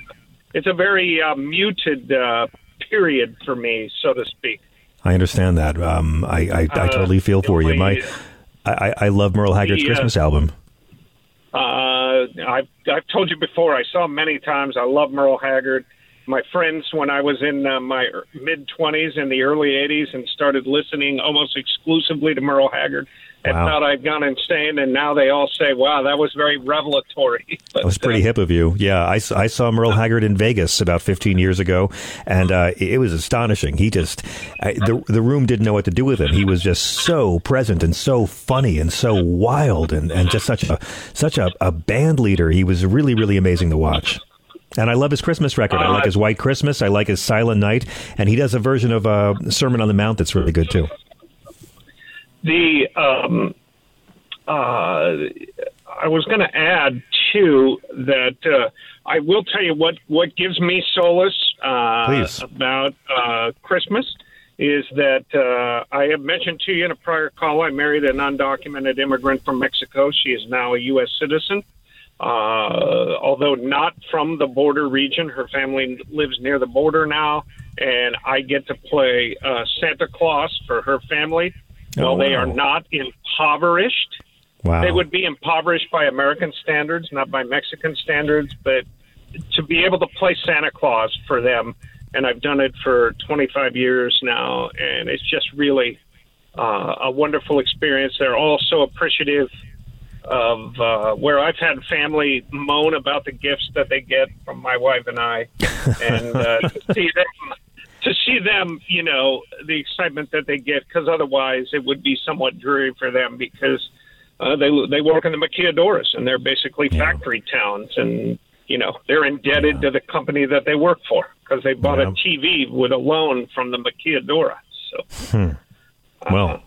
Speaker 7: it's a very uh, muted uh, period for me, so to speak.
Speaker 2: I understand that. Um, I, I, I
Speaker 7: Uh,
Speaker 2: totally feel for you. My, I, I love Merle Haggard's
Speaker 7: The, uh,
Speaker 2: Christmas album.
Speaker 7: Uh, I've I've told you before. I saw him many times. I love Merle Haggard. My friends, when I was in uh, my mid twenties in the early '80s, and started listening almost exclusively to Merle Haggard, and
Speaker 2: Wow.
Speaker 7: thought I'd gone insane. And now they all say, "Wow, that was very revelatory."
Speaker 2: That was pretty hip of you. Yeah, I, I saw Merle Haggard in Vegas about 15 years ago, and uh, it, it was astonishing. He just, I, the, the room didn't know what to do with him. He was just so present and so funny and so wild and, and just such a such a, a band leader. He was really, really amazing to watch. And I love his Christmas record. I like his White Christmas. I like his Silent Night. And he does a version of uh, Sermon on the Mount that's really good, too.
Speaker 7: The um, uh, I was going to add too that uh, I will tell you what what gives me solace uh, about uh, Christmas is that uh, I have mentioned to you in a prior call. I married an undocumented immigrant from Mexico. She is now a U.S. citizen. Uh, although not from the border region, her family lives near the border now, and I get to play uh, Santa Claus for her family.
Speaker 2: Oh,
Speaker 7: While they
Speaker 2: wow.
Speaker 7: are not impoverished,
Speaker 2: Wow.
Speaker 7: they would be impoverished by American standards, not by Mexican standards. But to be able to play Santa Claus for them, and I've done it for 25 years now, and it's just really uh, a wonderful experience. They're all so appreciative of uh, where I've had family moan about the gifts that they get from my wife and I, and uh, to see them, to see them, you know, the excitement that they get, because otherwise it would be somewhat dreary for them because uh, they they work in the maquiladoras and they're basically factory towns, and you know they're indebted to the company that they work for because they bought
Speaker 2: Yeah.
Speaker 7: a TV with a loan from the maquiladora. So.
Speaker 2: Hmm. Well,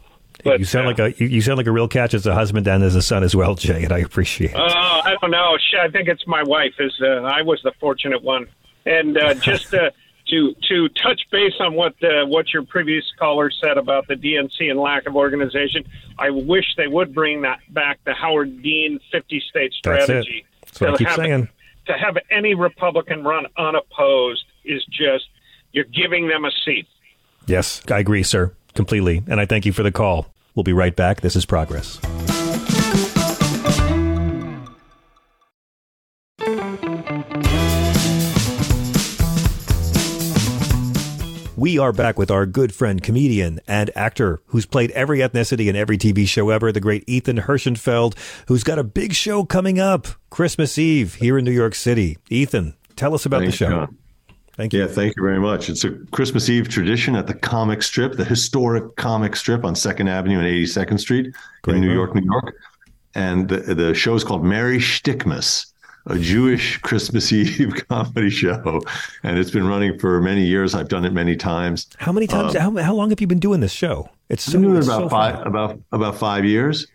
Speaker 2: you sound like a you, sound like a real catch as a husband and as a son as well, Jay, and I appreciate it.
Speaker 7: Uh, I don't know. I think it's my wife. Is uh, I was the fortunate one, and uh, just uh, to to touch base on what uh, what your previous caller said about the DNC and lack of organization. I wish they would bring that back. The Howard Dean fifty state
Speaker 2: That's it.
Speaker 7: strategy.
Speaker 2: That's what I keep saying.
Speaker 7: To have any Republican run unopposed is just you're giving them a seat.
Speaker 2: Yes, I agree, sir, completely, and I thank you for the call. We'll be right back. This is Progress. We are back with our good friend, comedian, and actor who's played every ethnicity in every TV show ever, the great Ethan Herschenfeld, who's got a big show coming up Christmas Eve here in New York City. Ethan, tell us about
Speaker 8: Thanks,
Speaker 2: the show.
Speaker 8: John.
Speaker 2: Thank
Speaker 8: you. Yeah, thank you very much. It's a Christmas Eve tradition at the comic strip, the historic comic strip on 2nd Avenue and 82nd Street in New York, New York. And the, the show is called Merry Stickmas, a Jewish Christmas Eve comedy show. And it's been running for many years. I've done it many times.
Speaker 2: How many times?
Speaker 8: Um,
Speaker 2: how, how long have you been doing this show? It's so,
Speaker 8: been
Speaker 2: it's
Speaker 8: about
Speaker 2: so
Speaker 8: five
Speaker 2: fun.
Speaker 8: about about five years.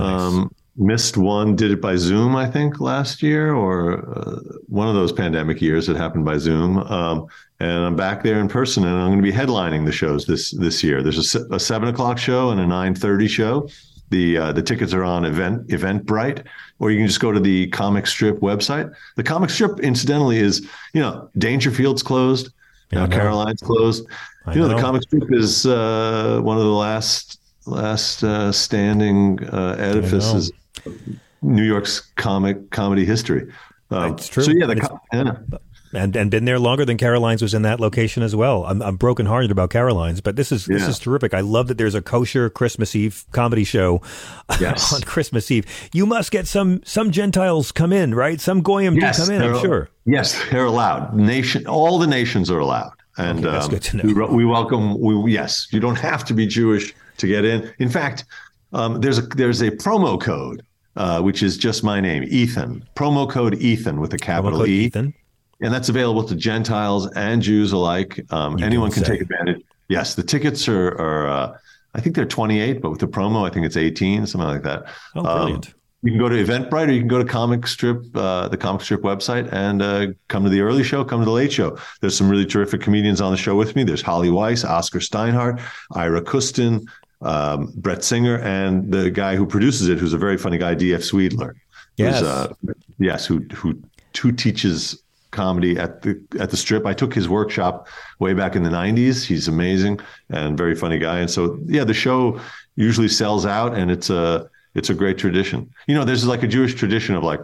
Speaker 8: Um, missed one, did it by Zoom, I think, last year or uh, one of those pandemic years. It happened by Zoom, um, and I'm back there in person, and I'm going to be headlining the shows this this year. There's a, a seven o'clock show and a nine thirty show. The uh, the tickets are on event Eventbrite, or you can just go to the comic strip website. The comic strip, incidentally, is you know Dangerfield's closed. Now Caroline's closed.
Speaker 2: I
Speaker 8: you know,
Speaker 2: know.
Speaker 8: the comic strip is uh, one of the last last uh, standing uh, edifices of New York's comic comedy history. Um,
Speaker 2: It's true.
Speaker 8: So yeah, the yeah.
Speaker 2: And and been there longer than Caroline's was in that location as well. I'm I'm brokenhearted about Caroline's, but this is this is terrific. I love that there's a kosher Christmas Eve comedy show
Speaker 8: Yes.
Speaker 2: on Christmas Eve. You must get some some Gentiles come in, right? Some goyim
Speaker 8: yes,
Speaker 2: do come in. I'm sure.
Speaker 8: Yes, they're allowed. Nation, all the nations are allowed, and
Speaker 2: Okay, that's
Speaker 8: um,
Speaker 2: good to know.
Speaker 8: We, we welcome. We yes, you don't have to be Jewish to get in. In fact, um, there's a there's a promo code. Uh, which is just my name, Ethan. Promo code Ethan with a capital E.
Speaker 2: Ethan.
Speaker 8: And that's available to Gentiles and Jews alike. Um, anyone can
Speaker 2: say.
Speaker 8: take advantage. Yes, the tickets are, are uh, I think they're 28, but with the promo, I think it's 18, something like that.
Speaker 2: Oh,
Speaker 8: Um,
Speaker 2: brilliant.
Speaker 8: you can go to Eventbrite or you can go to Comic Strip, uh, the Comic Strip website, and uh, come to the early show, come to the late show. There's some really terrific comedians on the show with me. There's Holly Weiss, Oscar Steinhardt, Ira Kustin, um, Brett Singer, and the guy who produces it, who's a very funny guy, D.F. Sweedler.
Speaker 2: Yes.
Speaker 8: Uh, yes, who who who teaches comedy at the at the strip. I took his workshop way back in the '90s. He's amazing and very funny guy. And so, yeah, the show usually sells out, and it's a it's a great tradition. You know, there's like a Jewish tradition of like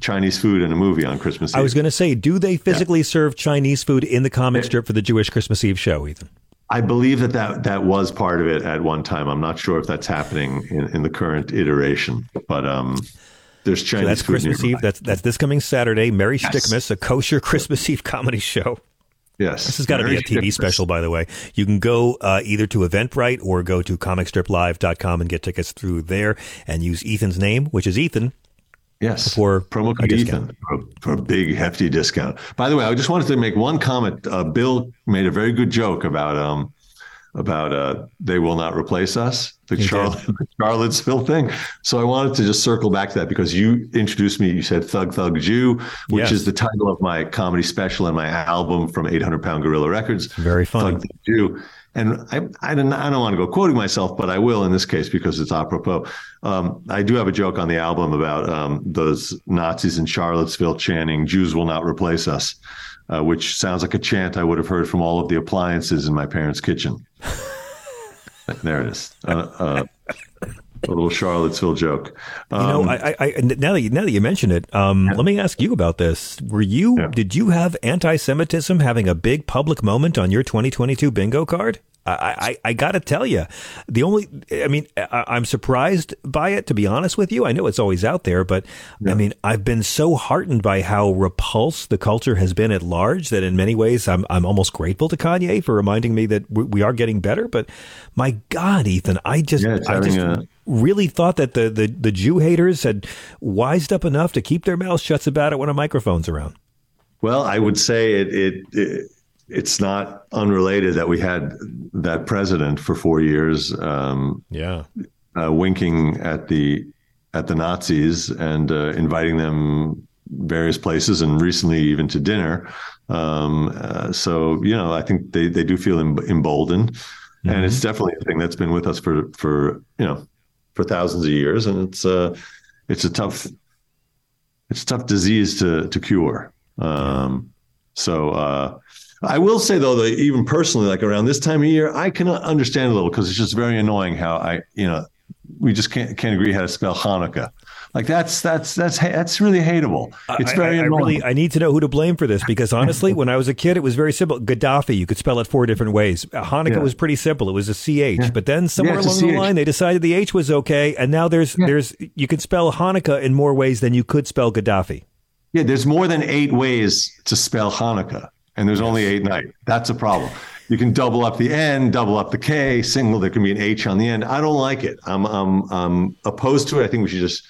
Speaker 8: Chinese food in a movie on Christmas Eve.
Speaker 2: I was going to say, do they physically serve Chinese food in the comic strip for the Jewish Christmas Eve show, Ethan?
Speaker 8: I believe that, that that was part of it at one time. I'm not sure if that's happening in, in the current iteration, but um, there's
Speaker 2: So that's Christmas
Speaker 8: nearby.
Speaker 2: Eve. That's that's this coming Saturday. Merry
Speaker 8: Yes.
Speaker 2: Stickmas, a kosher Christmas Eve comedy show.
Speaker 8: Yes,
Speaker 2: This has got to be a TV
Speaker 8: Stickmas.
Speaker 2: special, by the way. You can go uh, either to Eventbrite or go to comicstriplive.com and get tickets through there and use Ethan's name, which is Ethan.
Speaker 8: Yes.
Speaker 2: For
Speaker 8: promo code. Ethan for, for a big hefty discount. By the way, I just wanted to make one comment. Uh, Bill made a very good joke about um about uh they will not replace us, the. Charlotte, the Charlottesville thing. So I wanted to just circle back to that because you introduced me. You said "Thug Thug Jew," which
Speaker 2: Yes.
Speaker 8: is the title of my comedy special and my album from 800 Pound Gorilla Records.
Speaker 2: Very funny.
Speaker 8: Thug Thug Jew. And I, I don't, I don't want to go quoting myself, but I will in this case because it's apropos. Um, I do have a joke on the album about um, those Nazis in Charlottesville chanting "Jews will not replace us," uh, which sounds like a chant I would have heard from all of the appliances in my parents' kitchen. there it is. Uh, uh, a little Charlottesville joke.
Speaker 2: You know,
Speaker 8: Um,
Speaker 2: I, I, I now that you, now that you mention it, um, let me ask you about this. Were you did you have anti-Semitism having a big public moment on your 2022 bingo card? I, I, I got to tell you, the only, I mean, I, I'm surprised by it, to be honest with you. I know it's always out there, but I mean, I've been so heartened by how repulsed the culture has been at large that in many ways I'm, I'm almost grateful to Kanye for reminding me that we, we are getting better. But my God, Ethan, I just,
Speaker 8: Yeah,
Speaker 2: I just
Speaker 8: a-
Speaker 2: really thought that the, the, the Jew haters had wised up enough to keep their mouths shut about it when a microphone's around.
Speaker 8: Well, I would say it, it, it it's not unrelated that we had that president for four years. Um,
Speaker 2: yeah,
Speaker 8: uh, winking at the at the Nazis and uh, inviting them various places, and recently even to dinner. Um, uh, so you know, I think they they do feel em- emboldened, and it's definitely a thing that's been with us for for you know for thousands of years, and it's uh it's a tough it's a tough disease to to cure. Um, so uh, I will say though that even personally, like around this time of year, I can understand a little because it's just very annoying how I you know we just can't can't agree how to spell Hanukkah. Like that's that's that's that's really hateable. It's very
Speaker 2: I, I
Speaker 8: annoying.
Speaker 2: really I need to know who to blame for this because honestly, when I was a kid, it was very simple. Gaddafi, you could spell it four different ways. Uh, Hanukkah
Speaker 8: Yeah.
Speaker 2: was pretty simple; it was a ch. But then somewhere
Speaker 8: a
Speaker 2: along the line, they decided the h was okay, and now there's there's you can spell Hanukkah in more ways than you could spell Gaddafi.
Speaker 8: Yeah, there's more than eight ways to spell Hanukkah, and there's only eight night. That's a problem. You can double up the N, double up the K, single. There can be an H on the end. I don't like it. I'm I'm, I'm opposed to it. I think we should just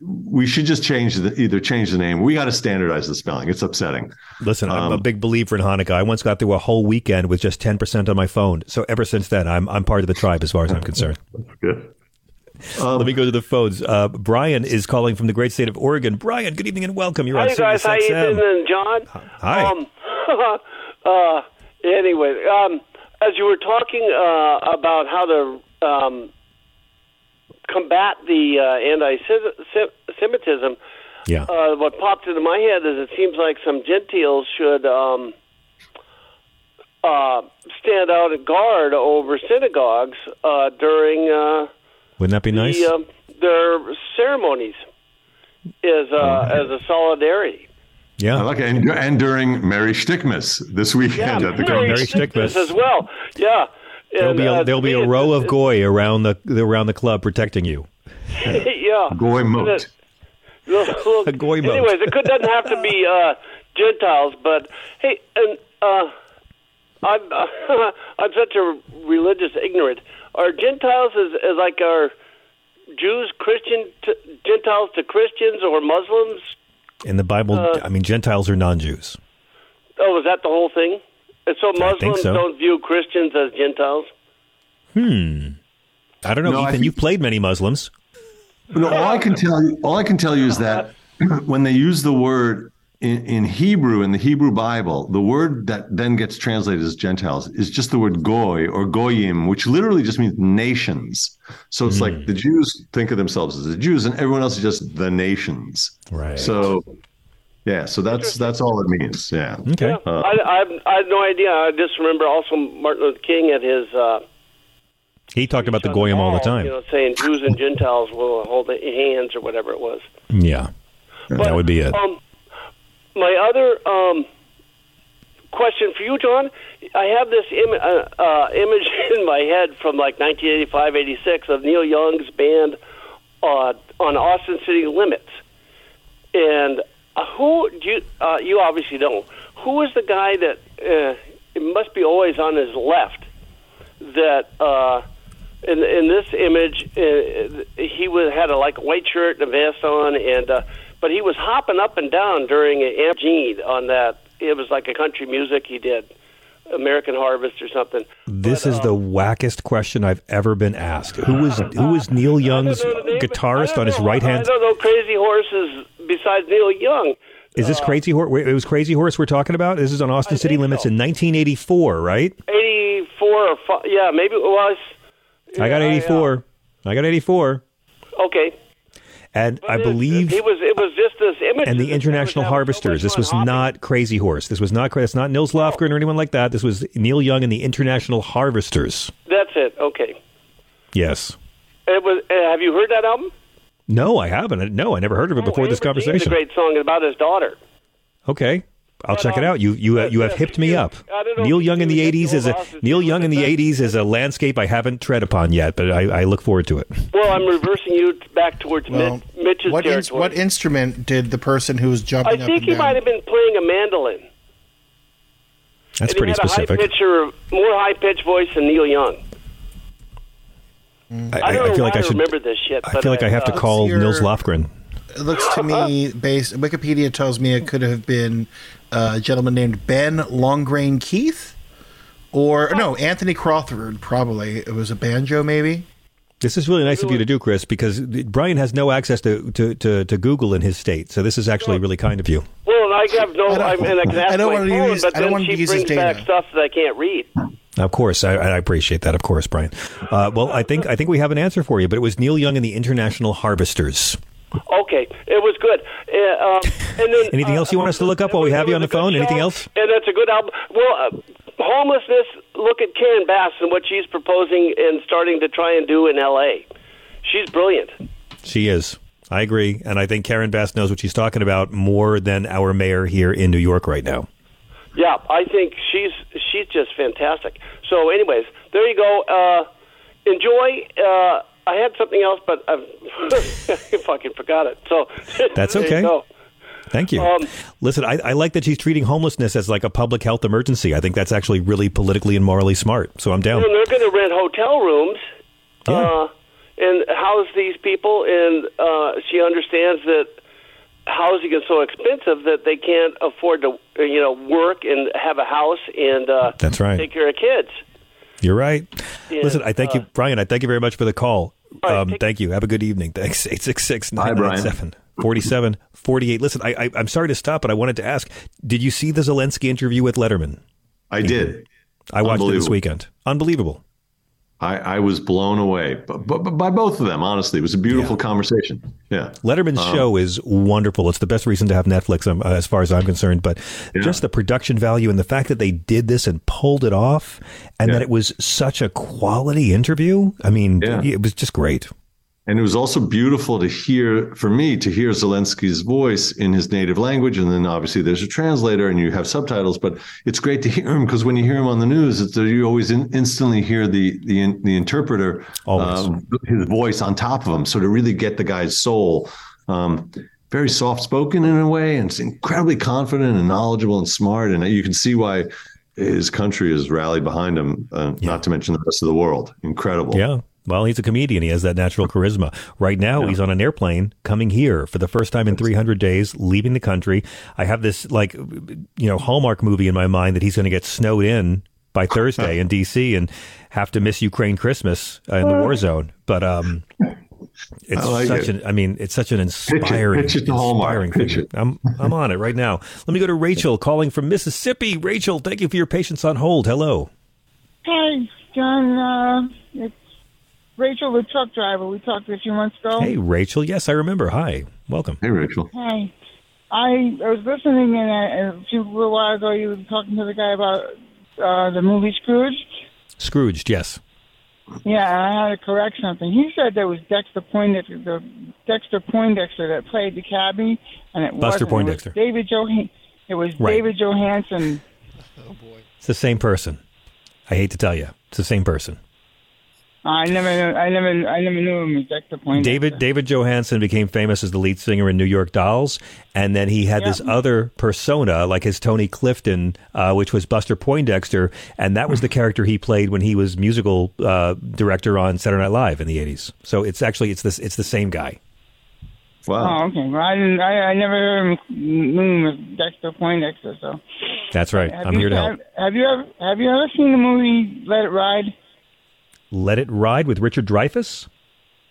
Speaker 8: we should just change the either change the name. We got to standardize the spelling. It's upsetting.
Speaker 2: Listen, I'm a
Speaker 8: Um,
Speaker 2: big believer in Hanukkah. I once got through a whole weekend with just ten percent on my phone. So ever since then, I'm I'm part of the tribe as far as I'm concerned.
Speaker 8: Good.
Speaker 2: Let me go to the phones. Uh, Brian is calling from the great state of Oregon. Brian, good evening and welcome. You're on
Speaker 9: Hi guys, how
Speaker 2: Sirius
Speaker 9: you doing, John?
Speaker 2: Hi.
Speaker 9: Um, uh, anyway, um, as you were talking uh, about how to um, combat the uh, anti-Semitism,
Speaker 2: yeah.
Speaker 9: uh, what popped into my head is it seems like some Gentiles should um, uh, stand out and guard over synagogues uh, during uh,
Speaker 2: Wouldn't that be nice?
Speaker 9: the, um, their ceremonies as uh, as a solidarity.
Speaker 2: Yeah.
Speaker 8: I like it. And, and during Merry Stickmas this weekend at the
Speaker 9: Merry
Speaker 2: Merry
Speaker 9: Christmas
Speaker 2: Stickmas.
Speaker 9: as well. Yeah.
Speaker 2: There'll
Speaker 9: And,
Speaker 2: be a,
Speaker 9: uh,
Speaker 2: there'll be a row of goy around the, the around the club protecting you.
Speaker 9: yeah.
Speaker 8: Goy moat.
Speaker 9: Little- little-
Speaker 2: A goy moat.
Speaker 9: Anyways, it could, doesn't have to be uh, Gentiles, but hey, and uh, I'm I'm such a religious ignorant. Are Gentiles as, as like our Jews, Christian to, Gentiles to Christians or Muslims?
Speaker 2: In the Bible,
Speaker 9: Uh,
Speaker 2: I mean, Gentiles are non-Jews.
Speaker 9: Oh, is that the whole thing? And so Muslims
Speaker 2: so.
Speaker 9: don't view Christians as Gentiles.
Speaker 2: Hmm. I don't know,
Speaker 8: No,
Speaker 2: Ethan.
Speaker 8: think-
Speaker 2: You've played many Muslims.
Speaker 8: No, all I can tell you, all I can tell you is that when they use the word in, in Hebrew in the Hebrew Bible, the word that then gets translated as Gentiles is just the word goy or goyim, which literally just means nations. So it's like the Jews think of themselves as the Jews, and everyone else is just the nations.
Speaker 2: Right.
Speaker 8: So, yeah. So that's that's all it means. Yeah.
Speaker 2: Okay.
Speaker 8: Uh,
Speaker 9: I, I, I had no idea. I just remember also Martin Luther King at his uh,
Speaker 2: He talked about the goyim all the time.
Speaker 9: you know, saying Jews and Gentiles will hold hands or whatever it was.
Speaker 2: Yeah. that would be it.
Speaker 9: Um, my other um, question for you, John, I have this Im- uh, uh, image in my head from like 1985, 86 of Neil Young's band uh, on Austin City Limits, and uh, who do you? Uh, you obviously don't. Who is the guy that? Uh, it must be always on his left. That. In in this image, he was had a like white shirt and a vest on, and but he was hopping up and down during a Gene on that. It was like a country music he did, American Harvest or something.
Speaker 2: This is the um, wackest question I've ever been asked. Who was who was Neil Young's guitarist on his right
Speaker 9: I
Speaker 2: hand?
Speaker 9: don't know crazy horses besides Neil Young.
Speaker 2: Is this uh, Crazy Horse? It was Crazy Horse we're talking about. This is on Austin City Limits in 1984, right?
Speaker 9: Eighty four or five, yeah, maybe it was.
Speaker 2: I got
Speaker 9: Yeah, uh,
Speaker 2: 84. I got 84.
Speaker 9: Okay,
Speaker 2: And I believe
Speaker 9: he was. It was just this image.
Speaker 2: and the International Harvesters. This was not Crazy Horse. This was not. It's not Nils Lofgren or anyone like that. This was Neil Young and the International Harvesters.
Speaker 9: That's it. Okay.
Speaker 2: Yes.
Speaker 9: It was. Uh, have you heard that album?
Speaker 2: No, I haven't. No, I never heard of it before this
Speaker 9: It's a
Speaker 2: conversation.
Speaker 9: great song about his daughter.
Speaker 2: Okay. I'll check it out. You you you have hipped me up. Neil Young in the '80s is a Neil Young in the '80s is a landscape I haven't tread upon yet, but I, I look forward to it.
Speaker 9: Well, I'm reversing you back towards
Speaker 10: Well,
Speaker 9: Mitch's
Speaker 10: what, ins-
Speaker 9: territory.
Speaker 10: what instrument did the person who was jumping I
Speaker 9: think
Speaker 10: and
Speaker 9: he
Speaker 10: down?
Speaker 9: might have been playing a mandolin.
Speaker 2: That's
Speaker 9: and
Speaker 2: pretty
Speaker 9: he had
Speaker 2: specific.
Speaker 9: A high pitch more high pitched voice than Neil Young.
Speaker 2: I,
Speaker 9: I, don't
Speaker 2: I feel like I should.
Speaker 9: remember this shit.
Speaker 2: I feel like I have to
Speaker 9: uh,
Speaker 2: call
Speaker 10: your-
Speaker 2: Nils Lofgren.
Speaker 10: It looks to me, based Wikipedia tells me it could have been uh, a gentleman named Ben Longgrain Keith, or no, Anthony Crawford. Probably it was a banjo, maybe.
Speaker 2: This is really nice of you to do, Chris, because Brian has no access to, to, to, to Google in his state. So this is actually really kind of you.
Speaker 9: Well, I have no.
Speaker 10: I
Speaker 9: I
Speaker 10: don't-
Speaker 9: and I can ask
Speaker 10: I don't
Speaker 9: my
Speaker 10: wanna
Speaker 9: phone,
Speaker 10: use-
Speaker 9: but
Speaker 10: I don't
Speaker 9: then
Speaker 10: wanna
Speaker 9: she
Speaker 10: use his
Speaker 9: brings back stuff that I can't read.
Speaker 2: Of course, I, I appreciate that. Of course, Brian. Uh, well, I think I think we have an answer for you, but it was Neil Young and the International Harvesters.
Speaker 9: Okay, it was good. Uh, and then
Speaker 2: Anything else you want us to look up while we have you on the phone? Anything else?
Speaker 9: and that's a good album. Well, uh, homelessness. Look at Karen Bass and what she's proposing and starting to try and do in L.A. She's brilliant.
Speaker 2: She is. I agree, and I think Karen Bass knows what she's talking about more than our mayor here in New York right now.
Speaker 9: Yeah, I think she's she's just fantastic. So, anyways, there you go. Uh, enjoy. Uh, I had something else, but I've, I fucking forgot it. So
Speaker 2: That's
Speaker 9: there you
Speaker 2: okay. Thank you.
Speaker 9: Um,
Speaker 2: Listen, I, I like that she's treating homelessness as like a public health emergency. I think that's actually really politically and morally smart. So I'm down.
Speaker 9: And they're going to rent hotel rooms uh, and house these people. And uh, she understands that housing is so expensive that they can't afford to, uh, you know, work and have a house and uh,
Speaker 2: That's right.
Speaker 9: take care of kids.
Speaker 2: You're right.
Speaker 9: Yeah,
Speaker 2: Listen, I thank
Speaker 9: uh,
Speaker 2: you, Brian. I thank you very much for the call. Um, thank you. Have a good evening. Thanks. 866 997 47 48. Listen, I, I, I'm sorry to stop, but I wanted to ask did you see the Zelensky interview with Letterman?
Speaker 8: I did.
Speaker 2: I watched it this weekend. Unbelievable.
Speaker 8: I, I was blown away by, by, by both of them. Honestly, it was a beautiful conversation. Yeah,
Speaker 2: Letterman's
Speaker 8: Um,
Speaker 2: show is wonderful. It's the best reason to have Netflix, um, uh, as far as I'm concerned. But just the production value and the fact that they did this and pulled it off, and that it was such a quality interview. I mean, it was just great.
Speaker 8: And it was also beautiful to hear, for me, to hear Zelensky's voice in his native language. And then obviously there's a translator and you have subtitles, but it's great to hear him because when you hear him on the news, it's, you always in, instantly hear the, the, the interpreter, um, his voice on top of him. So to really get the guy's soul, um, very soft spoken in a way and it's incredibly confident and knowledgeable and smart. And you can see why his country has rallied behind him, uh, not to mention the rest of the world. Incredible.
Speaker 2: Yeah. Well, he's a comedian. He has that natural charisma. Right now, he's on an airplane coming here for the first time in 300 days, leaving the country. I have this, like, you know, Hallmark movie in my mind that he's going to get snowed in by Thursday in D.C. and have to miss Ukraine Christmas uh, in the war zone. But um, it's
Speaker 8: I like
Speaker 2: such
Speaker 8: it.
Speaker 2: an, I mean, it's such an inspiring,
Speaker 8: pitch it to Hallmark.
Speaker 2: inspiring
Speaker 8: Pitch
Speaker 2: figure. I'm, I'm on it right now. Let me go to Rachel calling from Mississippi. Rachel, thank you for your patience on hold. Hello.
Speaker 11: Hi, John. Uh, it's Rachel, the truck driver. We talked a few months ago.
Speaker 2: Hey, Rachel. Yes, I remember. Hi. Welcome.
Speaker 8: Hey, Rachel.
Speaker 11: Hi. I, I was listening, and uh, a few little while ago, you were talking to the guy about uh, the movie Scrooge.
Speaker 2: Scrooged, yes.
Speaker 11: Yeah, and I had to correct something. He said there was Dexter Poindexter, the Dexter Poindexter that played the cabbie, and it
Speaker 2: Buster
Speaker 11: wasn't.
Speaker 2: Poindexter.
Speaker 11: It was David Johan. It was
Speaker 2: Right.
Speaker 11: David Johansen.
Speaker 2: Oh boy, it's the same person. I hate to tell you, it's the same person.
Speaker 11: I never, knew, I never, I never knew him as Dexter Poindexter.
Speaker 2: David David Johansen became famous as the lead singer in New York Dolls, and then he had this other persona, like his Tony Clifton, uh, which was Buster Poindexter, and that was the character he played when he was musical uh, director on Saturday Night Live in the '80s. So it's actually it's this it's the same guy. Wow.
Speaker 11: Oh, okay. Well, I didn't. I, I never heard him knew him as Dexter Poindexter. So
Speaker 2: That's right.
Speaker 11: have
Speaker 2: I'm
Speaker 11: you,
Speaker 2: here to
Speaker 11: have,
Speaker 2: help.
Speaker 11: Have you ever Have you ever seen the movie Let It Ride?
Speaker 2: Let It Ride with Richard Dreyfuss.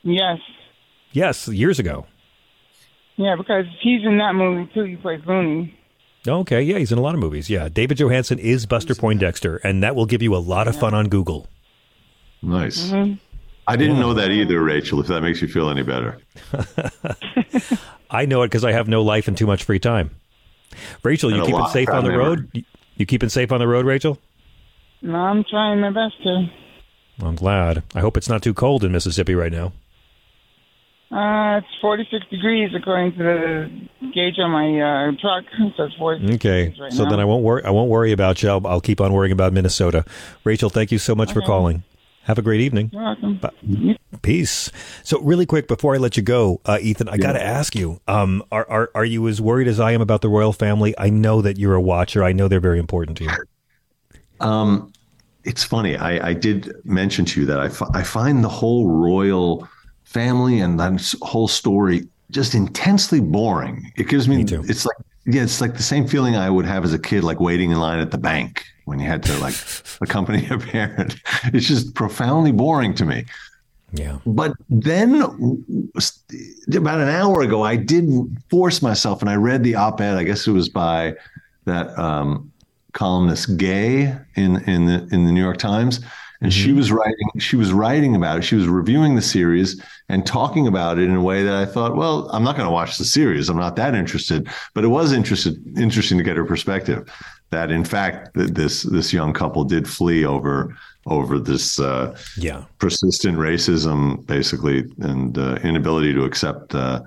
Speaker 11: Yes.
Speaker 2: Yes, years ago.
Speaker 11: Yeah, because he's in that movie too. He plays Looney.
Speaker 2: Okay, yeah, he's in a lot of movies. Yeah, David Johansen is Buster Poindexter, and that will give you a lot of fun on Google.
Speaker 8: Nice.
Speaker 11: Mm-hmm.
Speaker 8: I didn't know that either, Rachel, if that makes you feel any better.
Speaker 2: I know it because I have no life and too much free time. Rachel, you
Speaker 8: And a
Speaker 2: keeping
Speaker 8: lot
Speaker 2: safe on the road? You, you keeping safe on the road, Rachel?
Speaker 11: No, I'm trying my best to.
Speaker 2: I'm glad. I hope it's not too cold in Mississippi right now.
Speaker 11: Uh, it's 46 degrees according to the gauge on my uh, truck. It says 46
Speaker 2: Okay,
Speaker 11: degrees right
Speaker 2: so
Speaker 11: now.
Speaker 2: then I won't worry. I won't worry about you. I'll, I'll keep on worrying about Minnesota. Rachel, thank you so much for calling. Have a great evening.
Speaker 11: You're welcome.
Speaker 2: Bye. Peace. So, really quick before I let you go, uh, Ethan, I got to ask you: um, are, are are you as worried as I am about the royal family? I know that you're a watcher. I know they're very important to you.
Speaker 8: Um, it's funny. I, I did mention to you that I, find the whole royal family and that whole story just intensely boring. It gives me, it's like, yeah, it's like the same feeling I would have as a kid, like waiting in line at the bank when you had to like accompany a parent. It's just profoundly boring to me.
Speaker 2: Yeah.
Speaker 8: But then about an hour ago, I did force myself and I read the op ed. I guess it was by that um, columnist Gay in, in the in the New York Times. And she was writing, she was writing about it. She was reviewing the series and talking about it in a way that I thought, well, I'm not going to watch the series. I'm not that interested. But it was interested, interesting to get her perspective that in fact th- this this young couple did flee over over this uh,
Speaker 2: yeah
Speaker 8: persistent racism basically and uh, inability to accept uh,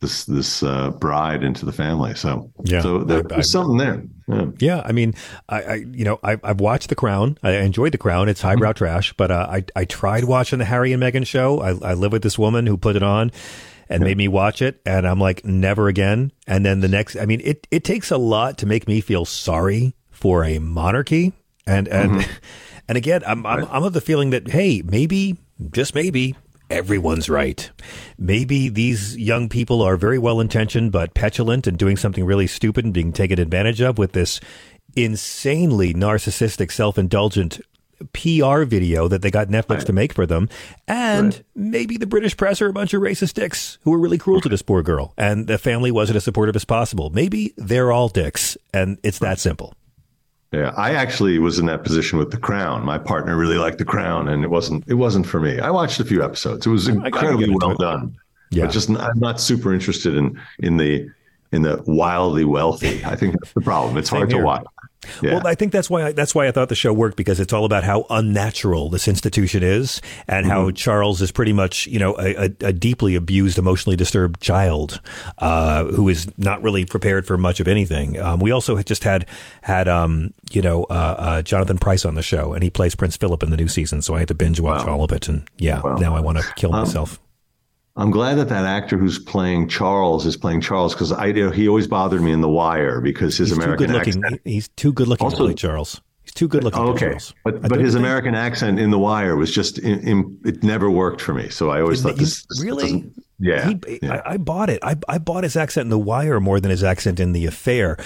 Speaker 8: this this uh, bride into the family. So
Speaker 2: Yeah,
Speaker 8: so there,
Speaker 2: I-
Speaker 8: there's
Speaker 2: I-
Speaker 8: something there. Yeah.
Speaker 2: Yeah, I mean, I, I you know, I, I've watched The Crown. I enjoyed The Crown. It's highbrow trash, but uh, I I tried watching the Harry and Meghan show. I, I live with this woman who put it on and made me watch it, and I'm like, never again. And then the next, I mean, it it takes a lot to make me feel sorry for a monarchy, and and and again, I'm I'm, I'm of the feeling that hey, maybe just maybe. Everyone's right. Maybe these young people are very well intentioned, but petulant and doing something really stupid and being taken advantage of with this insanely narcissistic, self indulgent PR video that they got Netflix to make for them. And maybe the British press are a bunch of racist dicks who were really cruel to this poor girl. And the family wasn't as supportive as possible. Maybe they're all dicks. And it's that simple.
Speaker 8: Yeah, I actually was in that position with The Crown. My partner really liked The Crown, and it wasn't it wasn't for me. I watched a few episodes. It was incredibly well
Speaker 2: it.
Speaker 8: done.
Speaker 2: Yeah.
Speaker 8: but just I'm not super interested in in the in the wildly wealthy. I think that's the problem. It's
Speaker 2: Same
Speaker 8: hard to watch. Yeah.
Speaker 2: Well, I think that's why I, that's why I thought the show worked because it's all about how unnatural this institution is, and how
Speaker 8: Mm-hmm.
Speaker 2: Charles is pretty much you know a, a, deeply abused, emotionally disturbed child uh, who is not really prepared for much of anything. Um, we also just had had um, you know uh, uh, Jonathan Pryce on the show, and he plays Prince Philip in the new season, so I had to binge watch all of it, and yeah, now I want to kill
Speaker 8: Um,
Speaker 2: myself.
Speaker 8: I'm glad that that actor who's playing Charles is playing Charles because I you know, he always bothered me in The Wire because his
Speaker 2: He's too
Speaker 8: American
Speaker 2: looking.
Speaker 8: accent.
Speaker 2: He's too good looking to
Speaker 8: Also-
Speaker 2: play Charles. He's too good looking.
Speaker 8: Okay,
Speaker 2: Charles.
Speaker 8: but but his
Speaker 2: think-
Speaker 8: American accent in The Wire was just in, in, it never worked for me. So I always thought this, this
Speaker 2: really?
Speaker 8: Yeah,
Speaker 2: He,
Speaker 8: yeah.
Speaker 2: I, I bought it. I, I bought his accent in The Wire more than his accent in The Affair.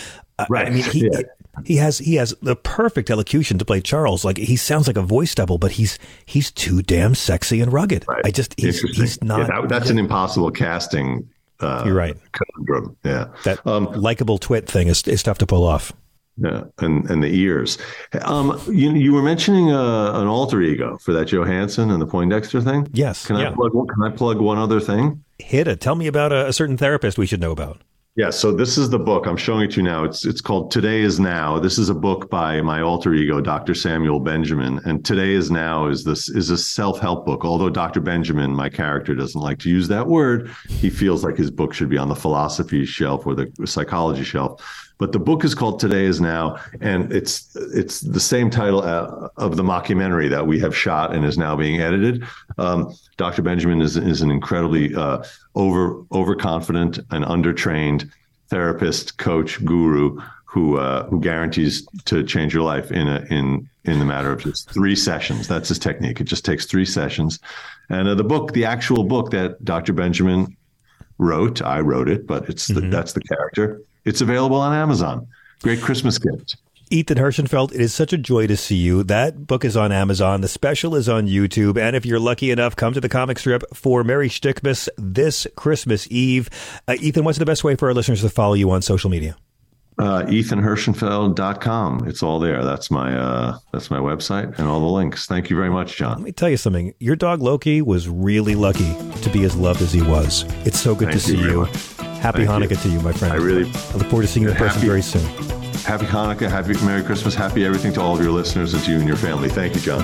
Speaker 8: Right.
Speaker 2: I mean, he
Speaker 8: Yeah.
Speaker 2: he has he has the perfect elocution to play Charles. Like he sounds like a voice double, but he's he's too damn sexy and rugged. I just he's he's not.
Speaker 8: Yeah, that- that's an impossible casting. Uh,
Speaker 2: You're right.
Speaker 8: Conundrum. Yeah.
Speaker 2: That likable twit thing is is tough to pull off.
Speaker 8: Yeah, and and the ears. Um, you you were mentioning uh, an alter ego for that Johansen and the Poindexter thing.
Speaker 2: Yes.
Speaker 8: Can I
Speaker 2: yeah.
Speaker 8: plug? one- Can I plug one other thing?
Speaker 2: Hit it. Tell me about a, a certain therapist we should know about.
Speaker 8: Yeah, so this is the book I'm showing it to you now. It's it's called Today is Now. This is a book by my alter ego, Dr. Samuel Benjamin, and Today is Now is this is a self help book. Although Dr. Benjamin, my character, doesn't like to use that word, he feels like his book should be on the philosophy shelf or the psychology shelf. But the book is called Today is Now, and it's it's the same title uh, of the mockumentary that we have shot and is now being edited. Um, Dr. Benjamin is is an incredibly uh, over overconfident and undertrained therapist, coach, guru who uh, who guarantees to change your life in a in in the matter of just three sessions. That's his technique. It just takes three sessions. And uh, the book, the actual book that Dr. Benjamin wrote, I wrote it, but it's the, that's the character. It's available on Amazon. Great Christmas gift.
Speaker 2: Ethan Herschenfeld, it is such a joy to see you. That book is on Amazon. The special is on YouTube. And if you're lucky enough, come to the comic strip for Merry Stickmas this Christmas Eve. Uh, Ethan, what's the best way for our listeners to follow you on social media?
Speaker 8: Uh, EthanHerschenfeld.com. It's all there. That's my uh, that's my website and all the links. Thank you very much, John.
Speaker 2: Let me tell you something. Your dog Loki was really lucky to be as loved as he was. It's so good
Speaker 8: Thank
Speaker 2: to
Speaker 8: you
Speaker 2: see
Speaker 8: very
Speaker 2: you. Happy
Speaker 8: Thank
Speaker 2: Hanukkah
Speaker 8: you.
Speaker 2: to you, my friend.
Speaker 8: I really
Speaker 2: I look forward to seeing you in person
Speaker 8: Happy-
Speaker 2: very soon.
Speaker 8: Happy Hanukkah, happy Merry Christmas, happy everything to all of your listeners and to you and your family. Thank you, John.